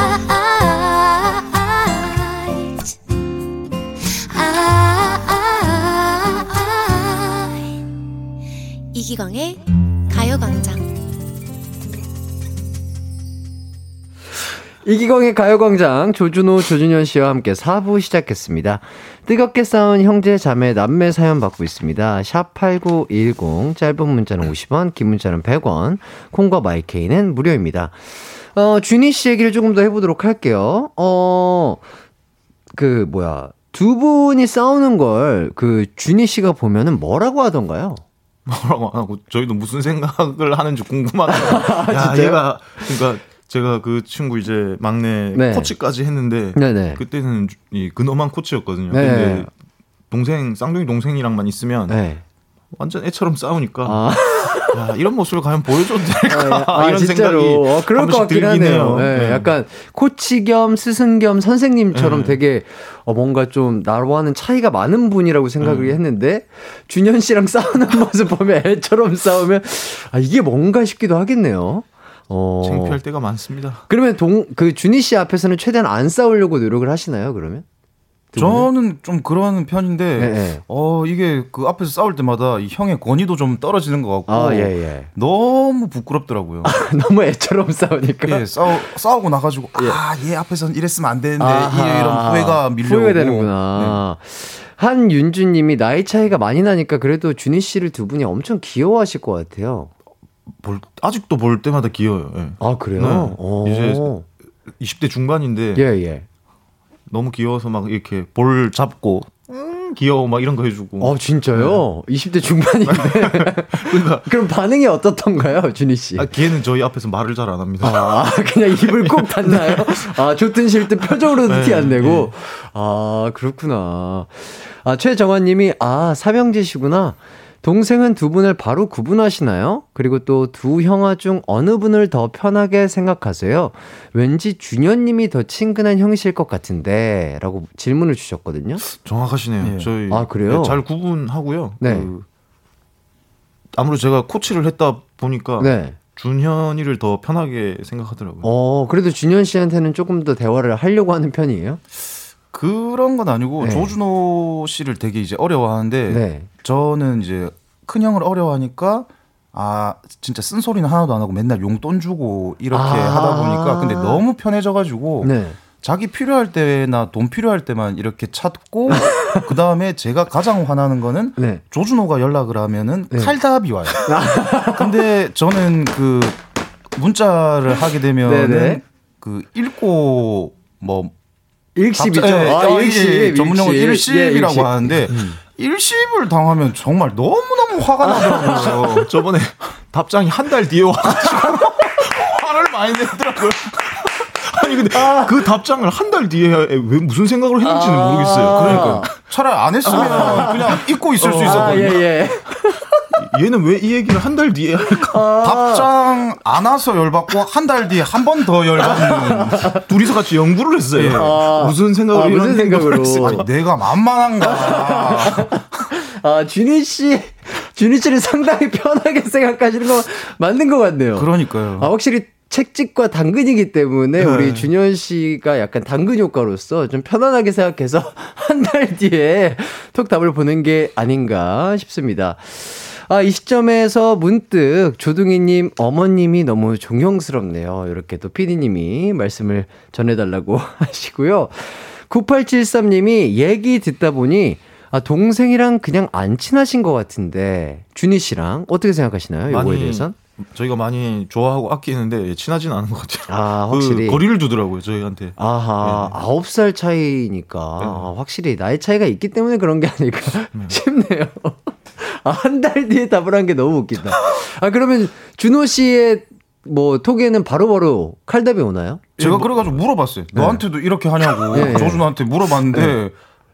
이기광의 가요광장. 이기광의 가요광장 조준호, 조준현 씨와 함께 4부 시작했습니다. 뜨겁게 싸운 형제, 자매, 남매 사연 받고 있습니다. 샵 8910, 짧은 문자는 50원, 긴 문자는 100원, 콩과 마이케이는 무료입니다. 어, 준희 씨 얘기를 조금 더 해보도록 할게요. 어, 그, 뭐야. 두 분이 싸우는 걸 그 준희 씨가 보면은 뭐라고 하던가요? 뭐라고 안 하고 저희도 무슨 생각을 하는지 궁금하다. [LAUGHS] 야, 진짜요? 얘가 그러니까 제가 그 친구 이제 막내 네. 코치까지 했는데 네네. 그때는 이 근엄한 코치였거든요. 네. 근데 동생 쌍둥이 동생이랑만 있으면 네. 완전 애처럼 싸우니까 아. 야, 이런 모습을 과연 보여줘도 될까 아, 이런 진짜로. 생각이 어, 그럴 한것 같긴 하네요. 네, 네. 약간 코치 겸 스승 겸 선생님처럼 네. 되게 어, 뭔가 좀 나와는 차이가 많은 분이라고 생각을 네. 했는데 준현 씨랑 싸우는 [LAUGHS] 모습 보면 애처럼 싸우면 아, 이게 뭔가 싶기도 하겠네요. 어. 창피할 때가 많습니다. 그러면 동, 그 준희 씨 앞에서는 최대한 안 싸우려고 노력을 하시나요, 그러면? 저는 좀 그러는 편인데 네, 네. 어 이게 그 앞에서 싸울 때마다 이 형의 권위도 좀 떨어지는 것 같고 아, 예, 예. 너무 부끄럽더라고요. [LAUGHS] 너무 애처럼 싸우니까. 예, 싸우 싸우고 나가지고 아얘 앞에서는 이랬으면 안 되는데 아하. 이런 후회가 밀려오고 후회가 되는구나. 한윤주님이 나이 차이가 많이 나니까 그래도 준희 씨를 두 분이 엄청 귀여워하실 것 같아요. 볼, 아직도 볼 때마다 귀여워요. 예. 아 그래요? 네. 오. 이제 20대 중반인데 예 예. 너무 귀여워서 막 이렇게 볼 잡고 음, 귀여워 막 이런 거 해주고. 어 진짜요? 20대 중반인데. [LAUGHS] 그러니까 그럼 반응이 어떻던가요, 준희 씨? 아, 걔는 저희 앞에서 말을 잘 안 합니다. 아, 그냥 입을 꼭 닫나요? 아, 좋든 싫든 표정으로도 네, 티안 내고. 아, 그렇구나. 아, 최정환 님이, 아, 사명제시구나. 동생은 두 분을 바로 구분하시나요? 그리고 또 두 형아 중 어느 분을 더 편하게 생각하세요? 왠지 준현 님이 더 친근한 형이실 것 같은데, 라고 질문을 주셨거든요. 정확하시네요. 예. 저희 아, 그래요? 네, 잘 구분하고요. 네. 그, 아무래도 제가 코치를 했다 보니까 네. 준현이를 더 편하게 생각하더라고요. 어, 그래도 준현 씨한테는 조금 더 대화를 하려고 하는 편이에요? 그런 건 아니고 네. 조준호 씨를 되게 이제 어려워하는데 네. 저는 이제 큰 형을 어려워하니까 아 진짜 쓴소리는 하나도 안 하고 맨날 용돈 주고 이렇게 아. 하다 보니까 근데 너무 편해져가지고 네. 자기 필요할 때나 돈 필요할 때만 이렇게 찾고 [LAUGHS] 그 다음에 제가 가장 화나는 거는 네. 조준호가 연락을 하면은 네. 칼답이 와요. [LAUGHS] 근데 저는 그 문자를 하게 되면은 네네. 그 읽고 뭐 일십이죠. 답장- 예, 아, 어, 일십. 전문용어 일십. 예, 일십이라고 일십. 하는데 일십을 당하면 정말 너무너무 화가 나더라고요. [LAUGHS] 저번에 답장이 한 달 뒤에 와가지고 화를 많이 내더라고요. [LAUGHS] 아니 근데 그 답장을 한 달 뒤에 왜 무슨 생각을 했는지는 아. 모르겠어요. 그러니까 차라리 안 했으면 그냥 잊고 있을 수 아, 있었거든요. 예, 예. 얘는 왜 이 얘기를 한 달 뒤에 할까? 아. 답장 안 와서 열받고 한 달 뒤에 한 번 더 열받는 [LAUGHS] 둘이서 같이 연구를 했어요. 아. 무슨 생각으로 아, 무슨 생각으로. 아니, 내가 만만한가. [LAUGHS] 아, 준희 씨, 준희 씨를 상당히 편하게 생각하시는 거 맞는 것 같네요. 그러니까요. 아, 확실히 책찍과 당근이기 때문에 네. 우리 준현 씨가 약간 당근 효과로서 좀 편안하게 생각해서 [LAUGHS] 한 달 뒤에 톡 답을 보낸 게 아닌가 싶습니다. 아, 이 시점에서 문득 조둥이님 어머님이 너무 존경스럽네요. 이렇게 또 피디님이 말씀을 전해달라고 [LAUGHS] 하시고요. 9873님이 얘기 듣다 보니 아, 동생이랑 그냥 안 친하신 것 같은데 준희 씨랑 어떻게 생각하시나요? 이거에 대해선? 저희가 많이 좋아하고 아끼는데 친하지는 않은 것 같아요. 아, 그 확실히. 거리를 두더라고요 저희한테. 아하, 네. 아홉 살 차이니까 아, 확실히 나이 차이가 있기 때문에 그런 게 아닐까 [LAUGHS] 싶네요. [LAUGHS] 아, 한 달 뒤에 답을 한 게 너무 웃긴다. 아, 그러면 준호 씨의 뭐 톡에는 바로바로 칼답이 오나요? 제가 그래가지고 물어봤어요. 너한테도 이렇게 하냐고 네. 조준호한테 물어봤는데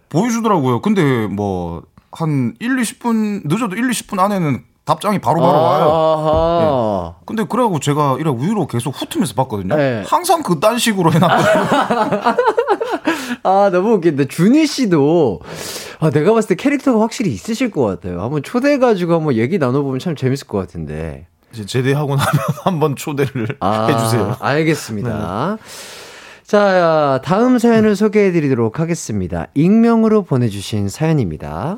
보여주더라고요. 근데 뭐 한 1, 20분 늦어도 1, 20분 안에는 답장이 바로바로 와요. 아하. 근데 그래갖고 제가 이래 위로 계속 훑으면서 봤거든요. 네. 항상 그딴 식으로 해놨거든요. [LAUGHS] 아, 너무 웃긴다. 준희 씨도, 아, 내가 봤을 때 캐릭터가 확실히 있으실 것 같아요. 한번 초대해가지고 한번 얘기 나눠보면 참 재밌을 것 같은데. 이제 제대하고 나면 [LAUGHS] 한번 초대를 아, 해주세요. 알겠습니다. 자, 다음 사연을 소개해 드리도록 하겠습니다. 익명으로 보내주신 사연입니다.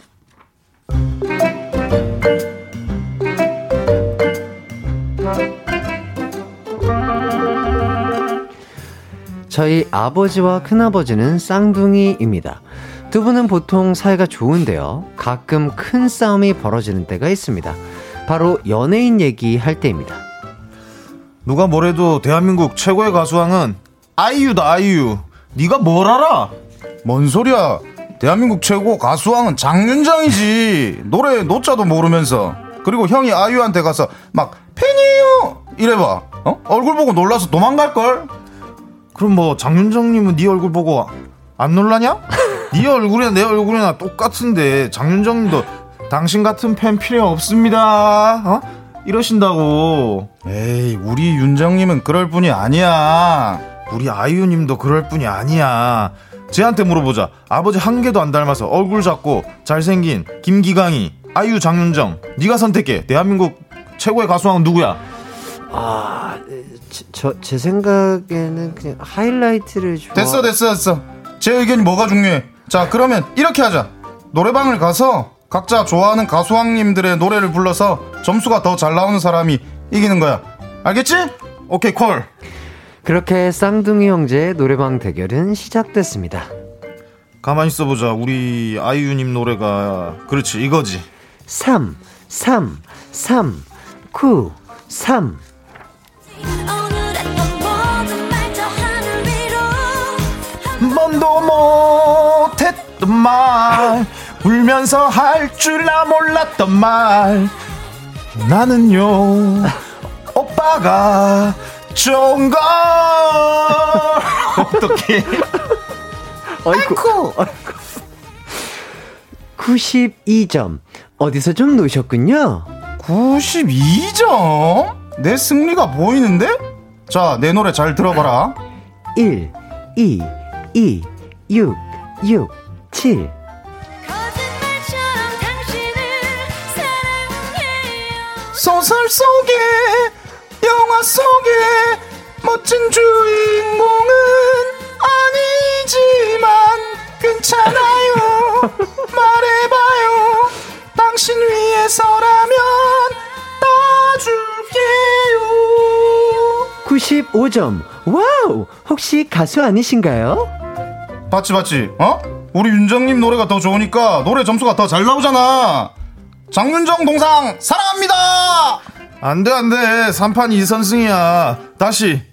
저희 아버지와 큰아버지는 쌍둥이입니다. 두 분은 보통 사이가 좋은데요. 가끔 큰 싸움이 벌어지는 때가 있습니다. 바로 연예인 얘기 할 때입니다. 누가 뭐래도 대한민국 최고의 가수왕은 아이유다 아이유. 네가 뭘 알아? 뭔 소리야? 대한민국 최고 가수왕은 장윤정이지. 노래 노자도 모르면서. 그리고 형이 아이유한테 가서 막 팬이에요 이래봐. 어? 얼굴 보고 놀라서 도망갈 걸. 그럼 뭐 장윤정님은 네 얼굴 보고 안 놀라냐? 네 얼굴이나 내 얼굴이나 똑같은데 장윤정님도 당신 같은 팬 필요 없습니다. 어? 이러신다고. 에이 우리 윤정님은 그럴 뿐이 아니야. 우리 아이유님도 그럴 뿐이 아니야. 쟤한테 물어보자. 아버지 한 개도 안 닮아서 얼굴 작고 잘생긴 김기강이 아이유 장윤정. 네가 선택해. 대한민국 최고의 가수왕은 누구야? 아, 저, 제 생각에는 그냥 하이라이트를 좋아. 됐어 됐어 됐어. 제 의견이 뭐가 중요해? 자 그러면 이렇게 하자. 노래방을 가서 각자 좋아하는 가수왕님들의 노래를 불러서 점수가 더 잘 나오는 사람이 이기는 거야. 알겠지? 오케이 콜. 그렇게 쌍둥이 형제의 노래방 대결은 시작됐습니다. 가만히 있어보자. 우리 아이유님 노래가 그렇지 이거지. 3, 3, 3, 9, 3. 먼도 못했던 말 울면서 할 줄 나 몰랐던 말 나는요 오빠가 좋은 걸 어떻게 아이고. 92점. 어디서 좀 놓으셨군요. 92점? 내 승리가 보이는데? 자, 내 노래 잘 들어봐라. 1, 2, 2, 6, 6, 7. 소설 속에, 영화 속에, 멋진 주인공은 아니지만, 괜찮아요. [LAUGHS] 말해봐요. 당신 위해서라면, 따줄게요. 95점. Wow! 혹시 가수 아니신가요? 봤지, 봤지? 어? 우리 윤정님 노래가 더 좋으니까 노래 점수가 더 잘 나오잖아. 장윤정 동상, 사랑합니다! 안돼 안돼 3판 2선승이야 다시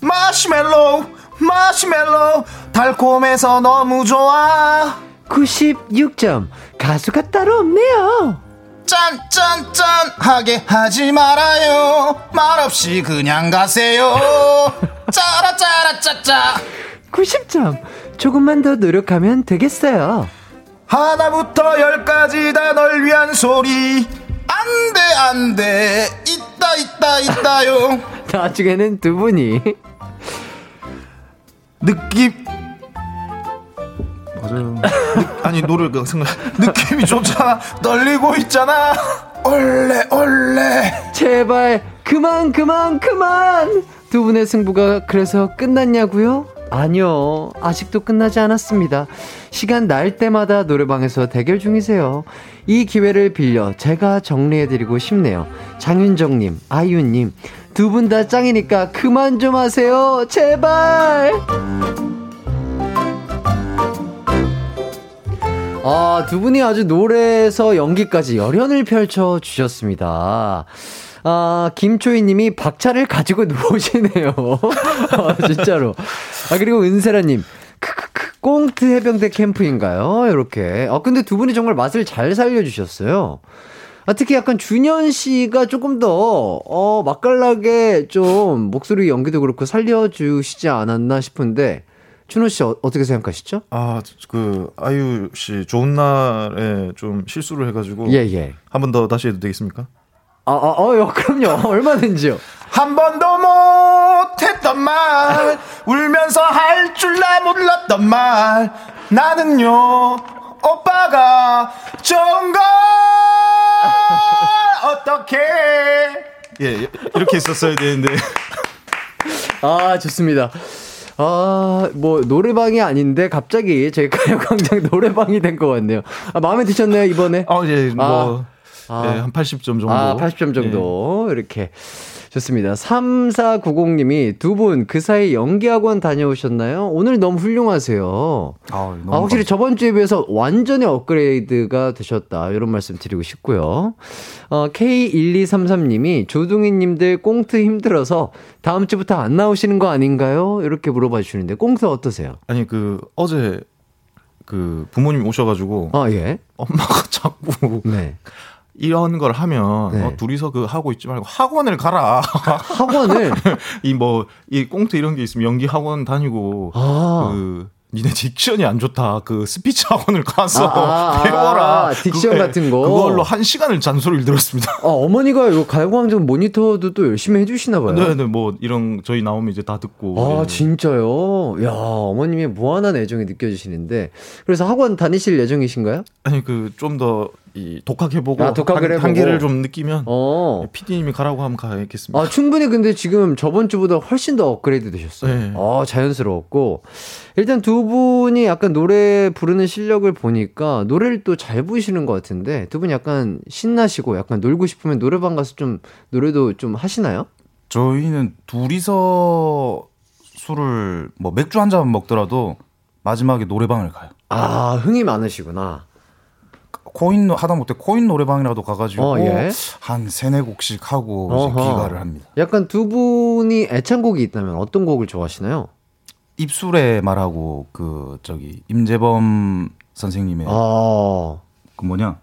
마시멜로우 마시멜로우 달콤해서 너무 좋아 96점. 가수가 따로 없네요. 짠짠짠 하게 하지 말아요. 말없이 그냥 가세요. 짜라 짜라 짜짜. 90점. 조금만 더 노력하면 되겠어요. 하나부터 열까지 다 널 위한 소리 안 돼 안 돼 있다 있다 있다요. [LAUGHS] 나중에는 두 분이 느낌 맞아요 아니 노래가 생각 느낌이 좋잖아 떨리고 있잖아 올레 올레. 제발 그만 그만 그만 두 분의 승부가 그래서 끝났냐고요? 아니요 아직도 끝나지 않았습니다. 시간 날 때마다 노래방에서 대결 중이세요. 이 기회를 빌려 제가 정리해드리고 싶네요. 장윤정님 아이유님 두 분 다 짱이니까 그만 좀 하세요. 제발! 아, 두 분이 아주 노래에서 연기까지 열연을 펼쳐 주셨습니다. 아, 김초희 님이 박차를 가지고 노시네요. [LAUGHS] 아, 진짜로. 아, 그리고 은세라 님. 크크크, 꽁트 해병대 캠프인가요? 이렇게. 아, 근데 두 분이 정말 맛을 잘 살려 주셨어요. 아, 특히 약간 준현 씨가 조금 더, 어, 맛깔나게 좀 목소리 연기도 그렇고 살려주시지 않았나 싶은데, 준호 씨 어, 떻게 생각하시죠? 아 그 아이유 씨 좋은 날에 좀 실수를 해가지고 예, 예. 한 번 더 다시 해도 되겠습니까? 아, 아, 어, 그럼요. [LAUGHS] 얼마든지요. 한 번도 못했던 말 울면서 할 줄나 몰랐던 말 나는요 오빠가 좋은 걸 [LAUGHS] 어떻게 예 이렇게 있었어야 되는데 아, 좋습니다. 아, 뭐, 노래방이 아닌데, 갑자기 저희 가요광장 [LAUGHS] 노래방이 된 것 같네요. 아, 마음에 드셨나요, 이번에? 어 예 뭐 아. 예, 한 80점 정도 아, 80점 정도. 이렇게. 좋습니다. 3490님이 두 분 그 사이 연기학원 다녀오셨나요? 오늘 너무 훌륭하세요. 아, 아, 확실히 저번 주에 비해서 완전히 업그레이드가 되셨다. 이런 말씀 드리고 싶고요. 어, K1233님이 조둥이님들 꽁트 힘들어서 다음 주부터 안 나오시는 거 아닌가요? 이렇게 물어봐 주시는데 꽁트 어떠세요? 아니 그 어제 그 부모님 오셔가지고 아, 예. 엄마가 자꾸 네. [LAUGHS] 이런 걸 하면 네. 어, 둘이서 그 하고 있지 말고 학원을 가라. [LAUGHS] 학원을 [LAUGHS] 이 뭐 이 꽁트 이런 게 있으면 연기 학원 다니고 아. 그 니네 diction이 안 좋다. 그 스피치 학원을 가서 아, 아, 배워라. 아, diction 그거- 같은 거. 그걸로 한 시간을 잔소리를 들었습니다. 아, 어머니가 이거 가요광장 모니터도 또 열심히 해주시나 봐요. 네네 뭐 이런 저희 나오면 이제 다 듣고. 아, 네. 진짜요? 야, 어머님의 무한한 애정이 느껴지시는데. 그래서 학원 다니실 예정이신가요? 아니 그 좀 더 이 독학해보고 아, 독학을 한, 해보고. 한계를 좀 느끼면 어. PD님이 가라고 하면 가야겠습니다. 아, 충분히 근데 지금 저번 주보다 훨씬 더 업그레이드 되셨어요. 네. 아, 자연스러웠고. 일단 두 분이 약간 노래 부르는 실력을 보니까 노래를 또 잘 부르시는 것 같은데 두 분이 약간 신나시고 약간 놀고 싶으면 노래방 가서 좀 노래도 좀 하시나요? 저희는 둘이서 술을 뭐 맥주 한 잔 먹더라도 마지막에 노래방을 가요. 아, 흥이 많으시구나. 코인 하다못해 코인 노래방이라도 가가지고 어, 예. 한 세네 곡씩 하고 이제 어허. 귀가를 합니다. 약간 두 분이 애창곡이 있다면 어떤 곡을 좋아하시나요? 입술의 말하고 그 저기 임재범 선생님의 아, 그 뭐냐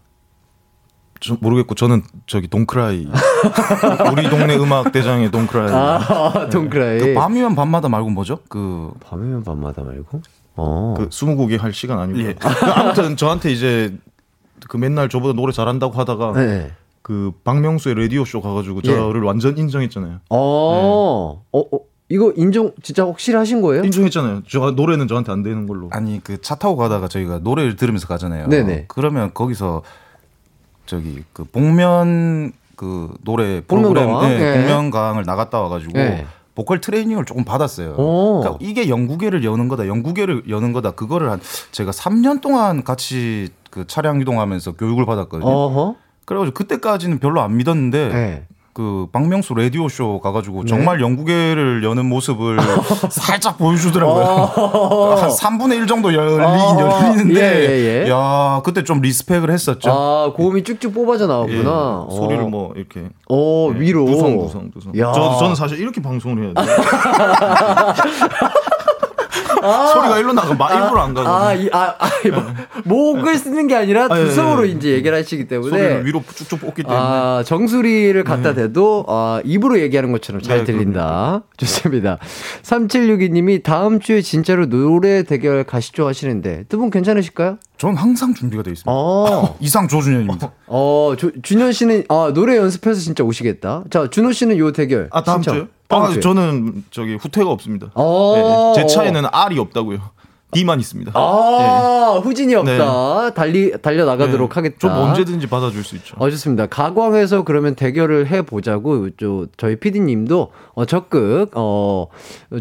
저 모르겠고 저는 저기 동크라이 [LAUGHS] 우리 동네 음악 대장의 동크라이 아, 동크라이. 그 밤이면 밤마다 말고 뭐죠? 그 밤이면 밤마다 말고? 어. 그 스무 곡이 할 시간 아니고 예. 그 아무튼 저한테 이제 그 맨날 저보다 노래 잘한다고 하다가 네. 그 박명수의 라디오 쇼 가가지고 예. 저를 완전 인정했잖아요. 어, 어, 어, 이거 인정 진짜 확실하신 거예요? 인정했잖아요. 저 노래는 저한테 안 되는 걸로. 아니 그 차 타고 가다가 저희가 노래를 들으면서 가잖아요. 네네. 그러면 거기서 저기 그 복면 그 노래 복면가왕? 프로그램 네, 예. 복면가왕을 나갔다 와가지고 예. 보컬 트레이닝을 조금 받았어요. 오. 그러니까 이게 영국계를 여는 거다, 영국계를 여는 거다. 그거를 한 제가 3년 동안 같이 그 차량 이동하면서 교육을 받았거든요. 어허. 그래가지고 그때까지는 별로 안 믿었는데 네. 그 박명수 라디오 쇼 가가지고 정말 영국계를 여는 모습을 [LAUGHS] 살짝 보여주더라고요. 한 3분의 1 정도 열리긴 어. 열리는데, 예, 예, 예. 야 그때 좀 리스펙을 했었죠. 아, 고음이 쭉쭉 뽑아져 예, 나왔구나. 소리를 어. 뭐 이렇게 어, 예, 위로. 두성 두성. 야. 저 저는 사실 이렇게 방송을 해야 돼 [LAUGHS] 요. [LAUGHS] 소리가 일로 나가 마 일부러 안 가고 아, 이, 아, 아, 뭐, 목을 쓰는 게 아니라 아, 예, 두성으로 예. 이제 얘기를 하시기 때문에. 위로 쭉쭉 뽑기 때문에 아, 정수리를 갖다 대도 아, 입으로 얘기하는 것처럼 잘 네, 들린다. 좋습니다. 3762님이 다음 주에 진짜로 노래 대결 가시죠 하시는데 두 분 괜찮으실까요? 전 항상 준비가 돼 있습니다. 어, [LAUGHS] 이상 조준현입니다. 어, 조, 준현 씨는 아, 노래 연습해서 진짜 오시겠다. 자, 준호 씨는 요 대결. 아 다음. 주요? 아. 저는 저기 후퇴가 없습니다. 어. 예, 제 차에는 R이 없다고요. D만 있습니다. 아, 후진이 없다. 달리 달려 나가도록 네. 하겠다. 좀 언제든지 받아줄 수 있죠. 어, 좋습니다. 가광에서 그러면 대결을 해 보자고, 저, 저희 PD님도, 어, 적극, 어,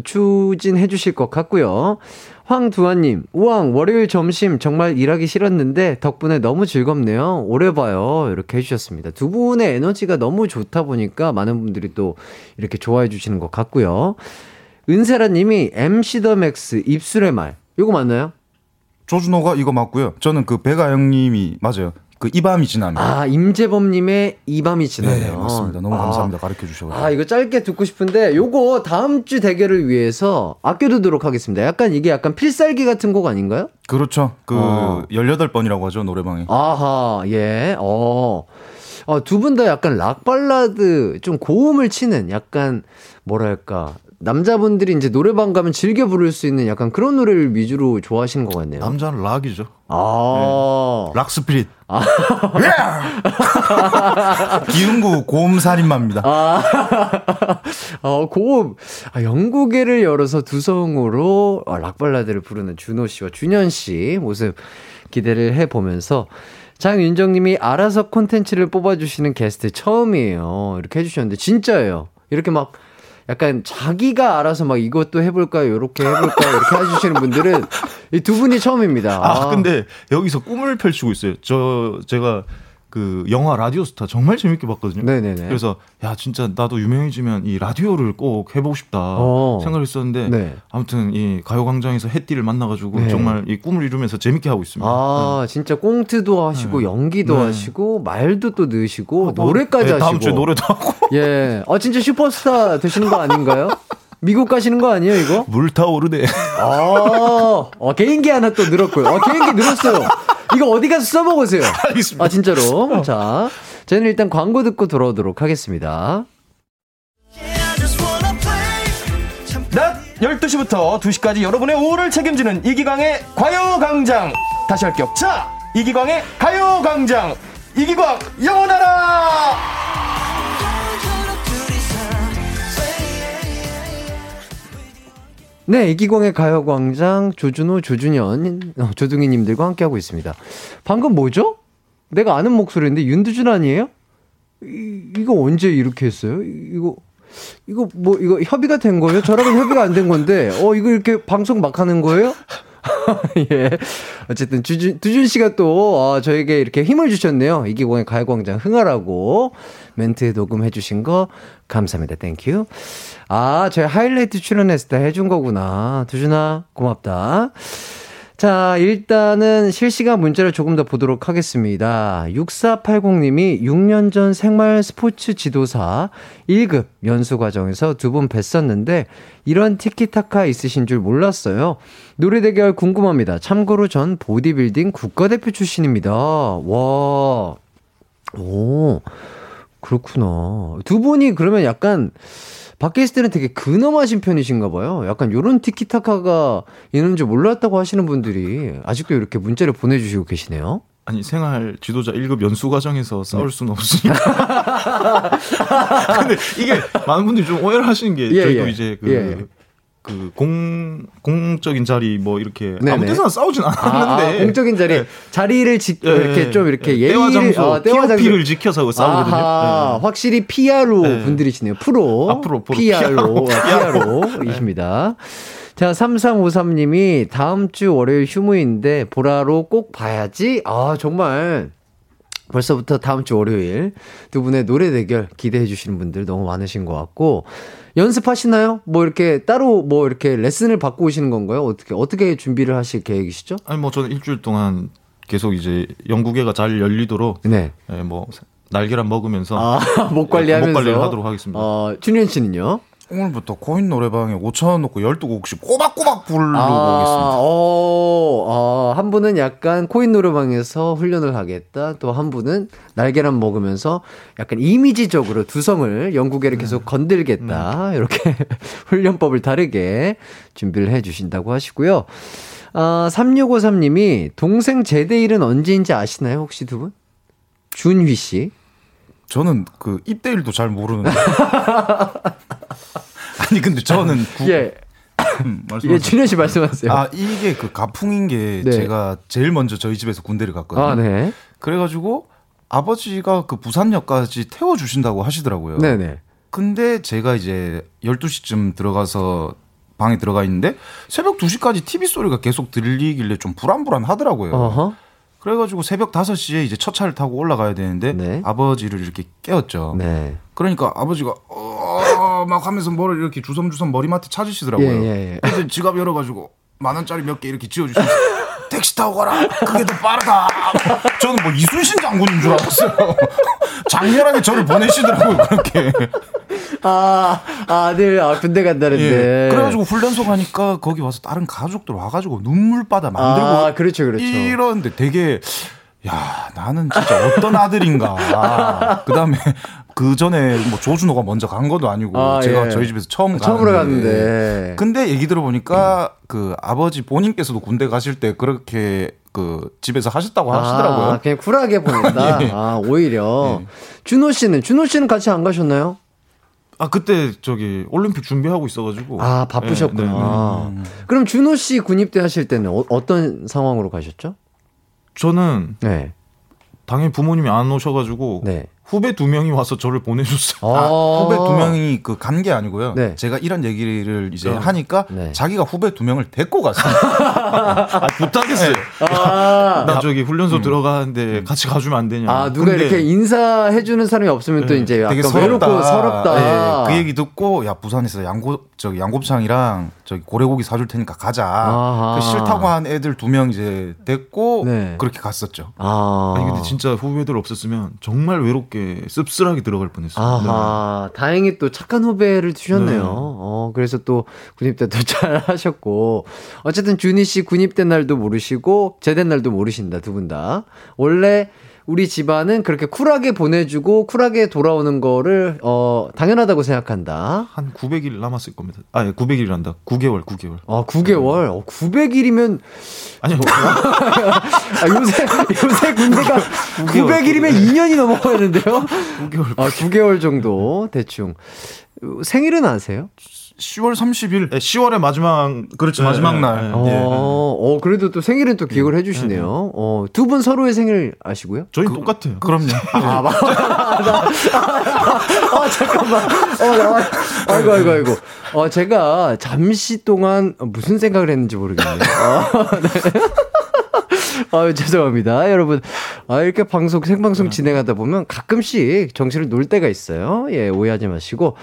추진해 주실 것 같고요 황두환님, 우왕, 월요일 점심 정말 일하기 싫었는데, 덕분에 너무 즐겁네요. 오래 봐요. 이렇게 해주셨습니다. 두 분의 에너지가 너무 좋다 보니까, 많은 분들이 또 이렇게 좋아해 주시는 것 같고요 은세라님이 MC 더 맥스 입술의 말. 요거 맞나요? 조준호가 이거 맞고요. 저는 그 배가영님이 맞아요. 그 이 밤이 지나면. 아, 임재범님의 이 밤이 지나요. 네, 맞습니다. 너무 아. 감사합니다. 가르쳐 주셔서. 아, 이거 짧게 듣고 싶은데, 요거 다음 주 대결을 위해서 아껴두도록 하겠습니다. 약간 이게 약간 필살기 같은 곡 아닌가요? 그렇죠. 그 어. 18번이라고 하죠, 노래방에. 아하, 예, 어. 어, 두분 다 약간 락 발라드, 좀 고음을 치는 약간, 뭐랄까. 남자분들이 이제 노래방 가면 즐겨 부를 수 있는 약간 그런 노래를 위주로 좋아하시는 것 같네요. 남자는 락이죠. 아. Rock spirit. [LAUGHS] 기흥구 고음살인마입니다. 아, [LAUGHS] 어, 고음. 아, 연구개를 열어서 두성으로 어, 락발라드를 부르는 준호 씨와 준현 씨 모습 기대를 해보면서 장윤정님이 알아서 콘텐츠를 뽑아주시는 게스트 처음이에요. 이렇게 해주셨는데, 진짜예요. 이렇게 막 약간 자기가 알아서 막 이것도 해볼까요? 이렇게 해볼까요? 이렇게 해주시는 분들은 이 두 분이 처음입니다. 아, 근데 여기서 꿈을 펼치고 있어요. 저 제가 그 영화 라디오스타 정말 재밌게 봤거든요. 네네네. 그래서 야 진짜 나도 유명해지면 이 라디오를 꼭 해보고 싶다 어. 생각했었는데 네. 아무튼 이 가요광장에서 해띠를 만나가지고 네. 정말 이 꿈을 이루면서 재밌게 하고 있습니다. 아, 진짜 꽁트도 하시고, 연기도 네. 하시고, 말도 또 넣으시고, 뭐, 노래까지 네, 하시고. 다음 주에 노래도 하고 [LAUGHS] 예. 아, 진짜 슈퍼스타 되시는 거 아닌가요? 미국 가시는 거 아니에요, 이거? 물 타오르네. 아, 어, 개인기 하나 또 늘었고요. 어, 개인기 늘었어요. 이거 어디 가서 써먹으세요. [LAUGHS] 알겠습니다. 아, 진짜로. 자, 저희는 일단 광고 듣고 돌아오도록 하겠습니다. 낮 12시부터 2시까지 여러분의 오후를 책임지는 이기광의 과요광장 다시 할게요 자 이기광의 가요광장 이기광 영원하라 네, 이기광의 가요광장 조준호, 조준현, 어, 조둥이님들과 함께하고 있습니다. 방금 뭐죠? 내가 아는 목소리인데 윤두준 아니에요? 이, 이거 언제 이렇게 했어요? 이- 이거 이거 뭐 이거 협의가 된 거예요? 저랑은 협의가 안 된 건데 어 이거 이렇게 방송 막 하는 거예요? [LAUGHS] 예. 어쨌든 주준, 두준 씨가 또, 어, 저에게 이렇게 힘을 주셨네요. 이기광의 가요광장 흥하라고 멘트 녹음해 주신 거 감사합니다. Thank you. 아, 저희 하이라이트 출연했을 때 해준 거구나. 두준아, 고맙다. 자, 일단은 실시간 문자를 조금 더 보도록 하겠습니다. 6480님이 6년 전 생활 스포츠 지도사 1급 연수 과정에서 두 분 뵀었는데 이런 티키타카 있으신 줄 몰랐어요. 노래 대결 궁금합니다. 참고로 전 보디빌딩 국가대표 출신입니다. 와. 오. 그렇구나. 두 분이 그러면 약간 밖에 있을 때는 되게 근엄하신 편이신가 봐요. 약간 요런 티키타카가 있는 줄 몰랐다고 하시는 분들이 아직도 이렇게 문자를 보내주시고 계시네요. 아니 생활 지도자 1급 연수 과정에서 싸울 수는 없으니까. [LAUGHS] 근데 이게 많은 분들이 좀 오해를 하시는 게 예, 저희도 예. 이제 그. 예. 그 공, 공적인 자리 뭐 이렇게 네네. 아무 데서나 싸우진 아, 않았는데 아, 공적인 자리 네. 자리를 지 예, 이렇게 예. 좀 이렇게 예, 예의를 때와 장소, 어, 때와 장소. TOP를 지켜서 싸우거든요. 아하, 예. 확실히 네. 분들이시네요. 프로. 아. PRO. PRO. PRO이십니다. 자, 3353님이 다음 주 월요일 휴무인데 보라로 꼭 봐야지. 아, 정말. 벌써부터 다음 주 월요일 두 분의 노래 대결 기대해 주시는 분들 너무 많으신 것 같고 연습하시나요? 뭐 이렇게 따로 뭐 이렇게 레슨을 받고 오시는 건가요? 어떻게 어떻게 준비를 하실 계획이시죠? 아니 뭐 저는 일주일 동안 계속 이제 영국회가 잘 열리도록 네. 예, 뭐 날계란 먹으면서 아, [LAUGHS] 목 관리하면서 목 관리를 하도록 하겠습니다. 어, 준현 씨는요? 오늘부터 코인 노래방에 5천 원 넣고 12곡씩 꼬박꼬박 부르고 아, 오겠습니다. 어, 어, 한 분은 약간 코인 노래방에서 훈련을 하겠다. 또 한 분은 날계란 먹으면서 약간 이미지적으로 두성을 영국에를 계속 건들겠다. 이렇게 [LAUGHS] 훈련법을 다르게 준비를 해 주신다고 하시고요. 아, 3653님이 동생 제대일은 언제인지 아시나요? 혹시 두 분? 준휘 씨. 저는 그 입대일도 잘 모르는데. [LAUGHS] 아니 근데 저는 [LAUGHS] 구, 예. [COUGHS] 음, 예. 준현 씨 말씀하세요. 아 이게 그 가풍인 게 네. 제가 제일 먼저 저희 집에서 군대를 갔거든요. 아, 네. 그래가지고 아버지가 그 부산역까지 태워 주신다고 하시더라고요. 네네. 근데 제가 이제 12시쯤 들어가서 방에 들어가 있는데 새벽 2시까지 TV 소리가 계속 들리길래 좀 불안불안 하더라고요. 어허. 그래가지고 새벽 5시에 이제 첫 차를 타고 올라가야 되는데 네. 아버지를 이렇게 깨웠죠. 네. 그러니까 아버지가 어, 막 하면서 뭐를 이렇게 주섬주섬 머리맡에 찾으시더라고요. 예, 예, 예. 그래서 지갑 열어가지고 만 원짜리 몇 개 이렇게 지어주시면서 택시 타고 가라. 그게 더 빠르다. 저는 뭐 이순신 장군인 줄 알았어요. 장렬하게 저를 보내시더라고요. 그렇게. 아, 아들, 아, 군대 간다는데. 예. 그래가지고 훈련소 가니까 거기 와서 다른 가족들 와가지고 눈물바다 만들고 아, 그렇죠, 그렇죠. 이러는데 되게 야 나는 진짜 어떤 아들인가. 그 다음에 그 전에 뭐 조준호가 먼저 간 것도 아니고 아, 제가 예. 저희 집에서 처음 처음으로 가는데. 갔는데. 근데 얘기 들어보니까 그 아버지 본인께서도 군대 가실 때 그렇게 그 집에서 하셨다고 하시더라고요. 아, 그냥 쿨하게 보낸다. [LAUGHS] 예. 아, 오히려. 준호 씨는, 준호 씨는 같이 안 가셨나요? 아 그때 저기 올림픽 준비하고 있어가지고 아, 바쁘셨구나. 네, 네, 네. 그럼 준호 씨 군입대 하실 때는 어, 떤 상황으로 가셨죠? 저는 네. 당연히 부모님이 안 오셔가지고 네. 후배 두 명이 와서 저를 보내줬어요. 아, 후배 두 명이 그 간 게 아니고요. 네. 제가 이런 얘기를 이제 네. 하니까 네. 자기가 후배 두 명을 데리고 갔어요. [LAUGHS] 아, 부탁했어요. 아, 나 저기 훈련소 들어가는데 같이 가주면 안 되냐. 아, 누가 근데 이렇게 인사해주는 사람이 없으면 또 네, 이제 되게 약간 외롭고 서럽다. 네, 그 얘기 듣고 야 부산에서 양고 저기 양곱창이랑 저기 고래고기 사줄 테니까 가자. 그 싫다고 한 애들 두 명 이제 데리고 네. 그렇게 갔었죠. 아. 아니 근데 진짜 후배들 없었으면 정말 외롭 게 씁쓸하게 들어갈 뻔했어요. 아하, 다행히 또 착한 후배를 두셨네요. 네. 어, 그래서 또 군입대 도 [LAUGHS] 잘 하셨고. 어쨌든 준희 씨 군입대 날도 모르시고, 제대 날도 모르신다, 두 분 다. 원래 우리 집안은 그렇게 쿨하게 보내주고, 쿨하게 돌아오는 거를, 어, 당연하다고 생각한다. 한 900일 남았을 겁니다. 아, 900일이란다. 9개월, 9개월. 어, 9개월. 어, 900일이면, 아니요. [LAUGHS] 아, 요새, 요새 군대가 900일이면 2년이 넘어가는데요? 9개월. [LAUGHS] 아, 9개월 정도, 대충. 생일은 아세요? 10월 30일 네, 10월의 마지막 그렇죠 마지막 날. 네, 어, 네. 어, 그래도 또 생일은 또 기억을 해주시네요. 어, 두 분 서로의 생일 아시고요? 저희 똑같아요. 그럼요. 아, 마, 나, 아, 잠깐만. 어, 나, 아이고, 아이고, 아이고. 어, 제가 잠시 동안 무슨 생각을 했는지 모르겠네요. 어, 네. [LAUGHS] 아유, 죄송합니다. 여러분. 아, 이렇게 방송, 생방송 진행하다 보면 가끔씩 정신을 놓을 때가 있어요. 예, 오해하지 마시고.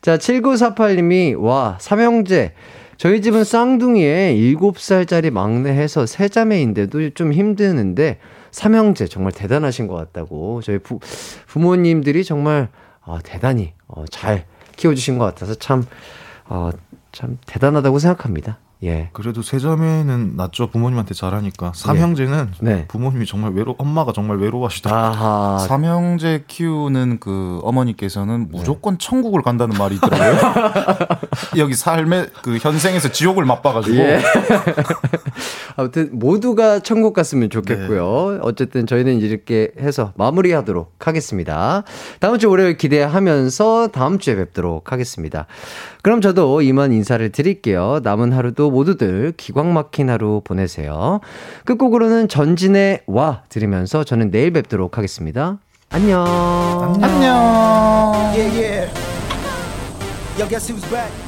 자, 7948님이, 와, 삼형제. 저희 집은 쌍둥이에 7살짜리 막내 해서 세 자매인데도 좀 힘드는데, 삼형제 정말 대단하신 것 같다고. 저희 부, 부모님들이 정말, 어, 대단히, 어, 잘 키워주신 것 같아서 참, 어, 참 대단하다고 생각합니다. 예. 그래도 세 자매는 낫죠. 부모님한테 잘하니까. 삼형제는 네. 부모님이 정말 외로, 엄마가 정말 외로워하시더라고요. 아하. 삼형제 키우는 그 어머니께서는 무조건 천국을 간다는 말이 있더라고요. [LAUGHS] 여기 삶의 그 현생에서 지옥을 맛봐 가지고 예. [LAUGHS] 아무튼 모두가 천국 갔으면 좋겠고요. 어쨌든 저희는 이렇게 해서 마무리하도록 하겠습니다. 다음 주 월요일 기대하면서 다음 주에 뵙도록 하겠습니다. 그럼 저도 이만 인사를 드릴게요. 남은 하루도 모두들 기광 막힌 하루 보내세요. 끝곡으로는 전진의 와 들으면서 저는 내일 뵙도록 하겠습니다. 안녕. 안녕. Yeah, yeah. Yo, guess who's back?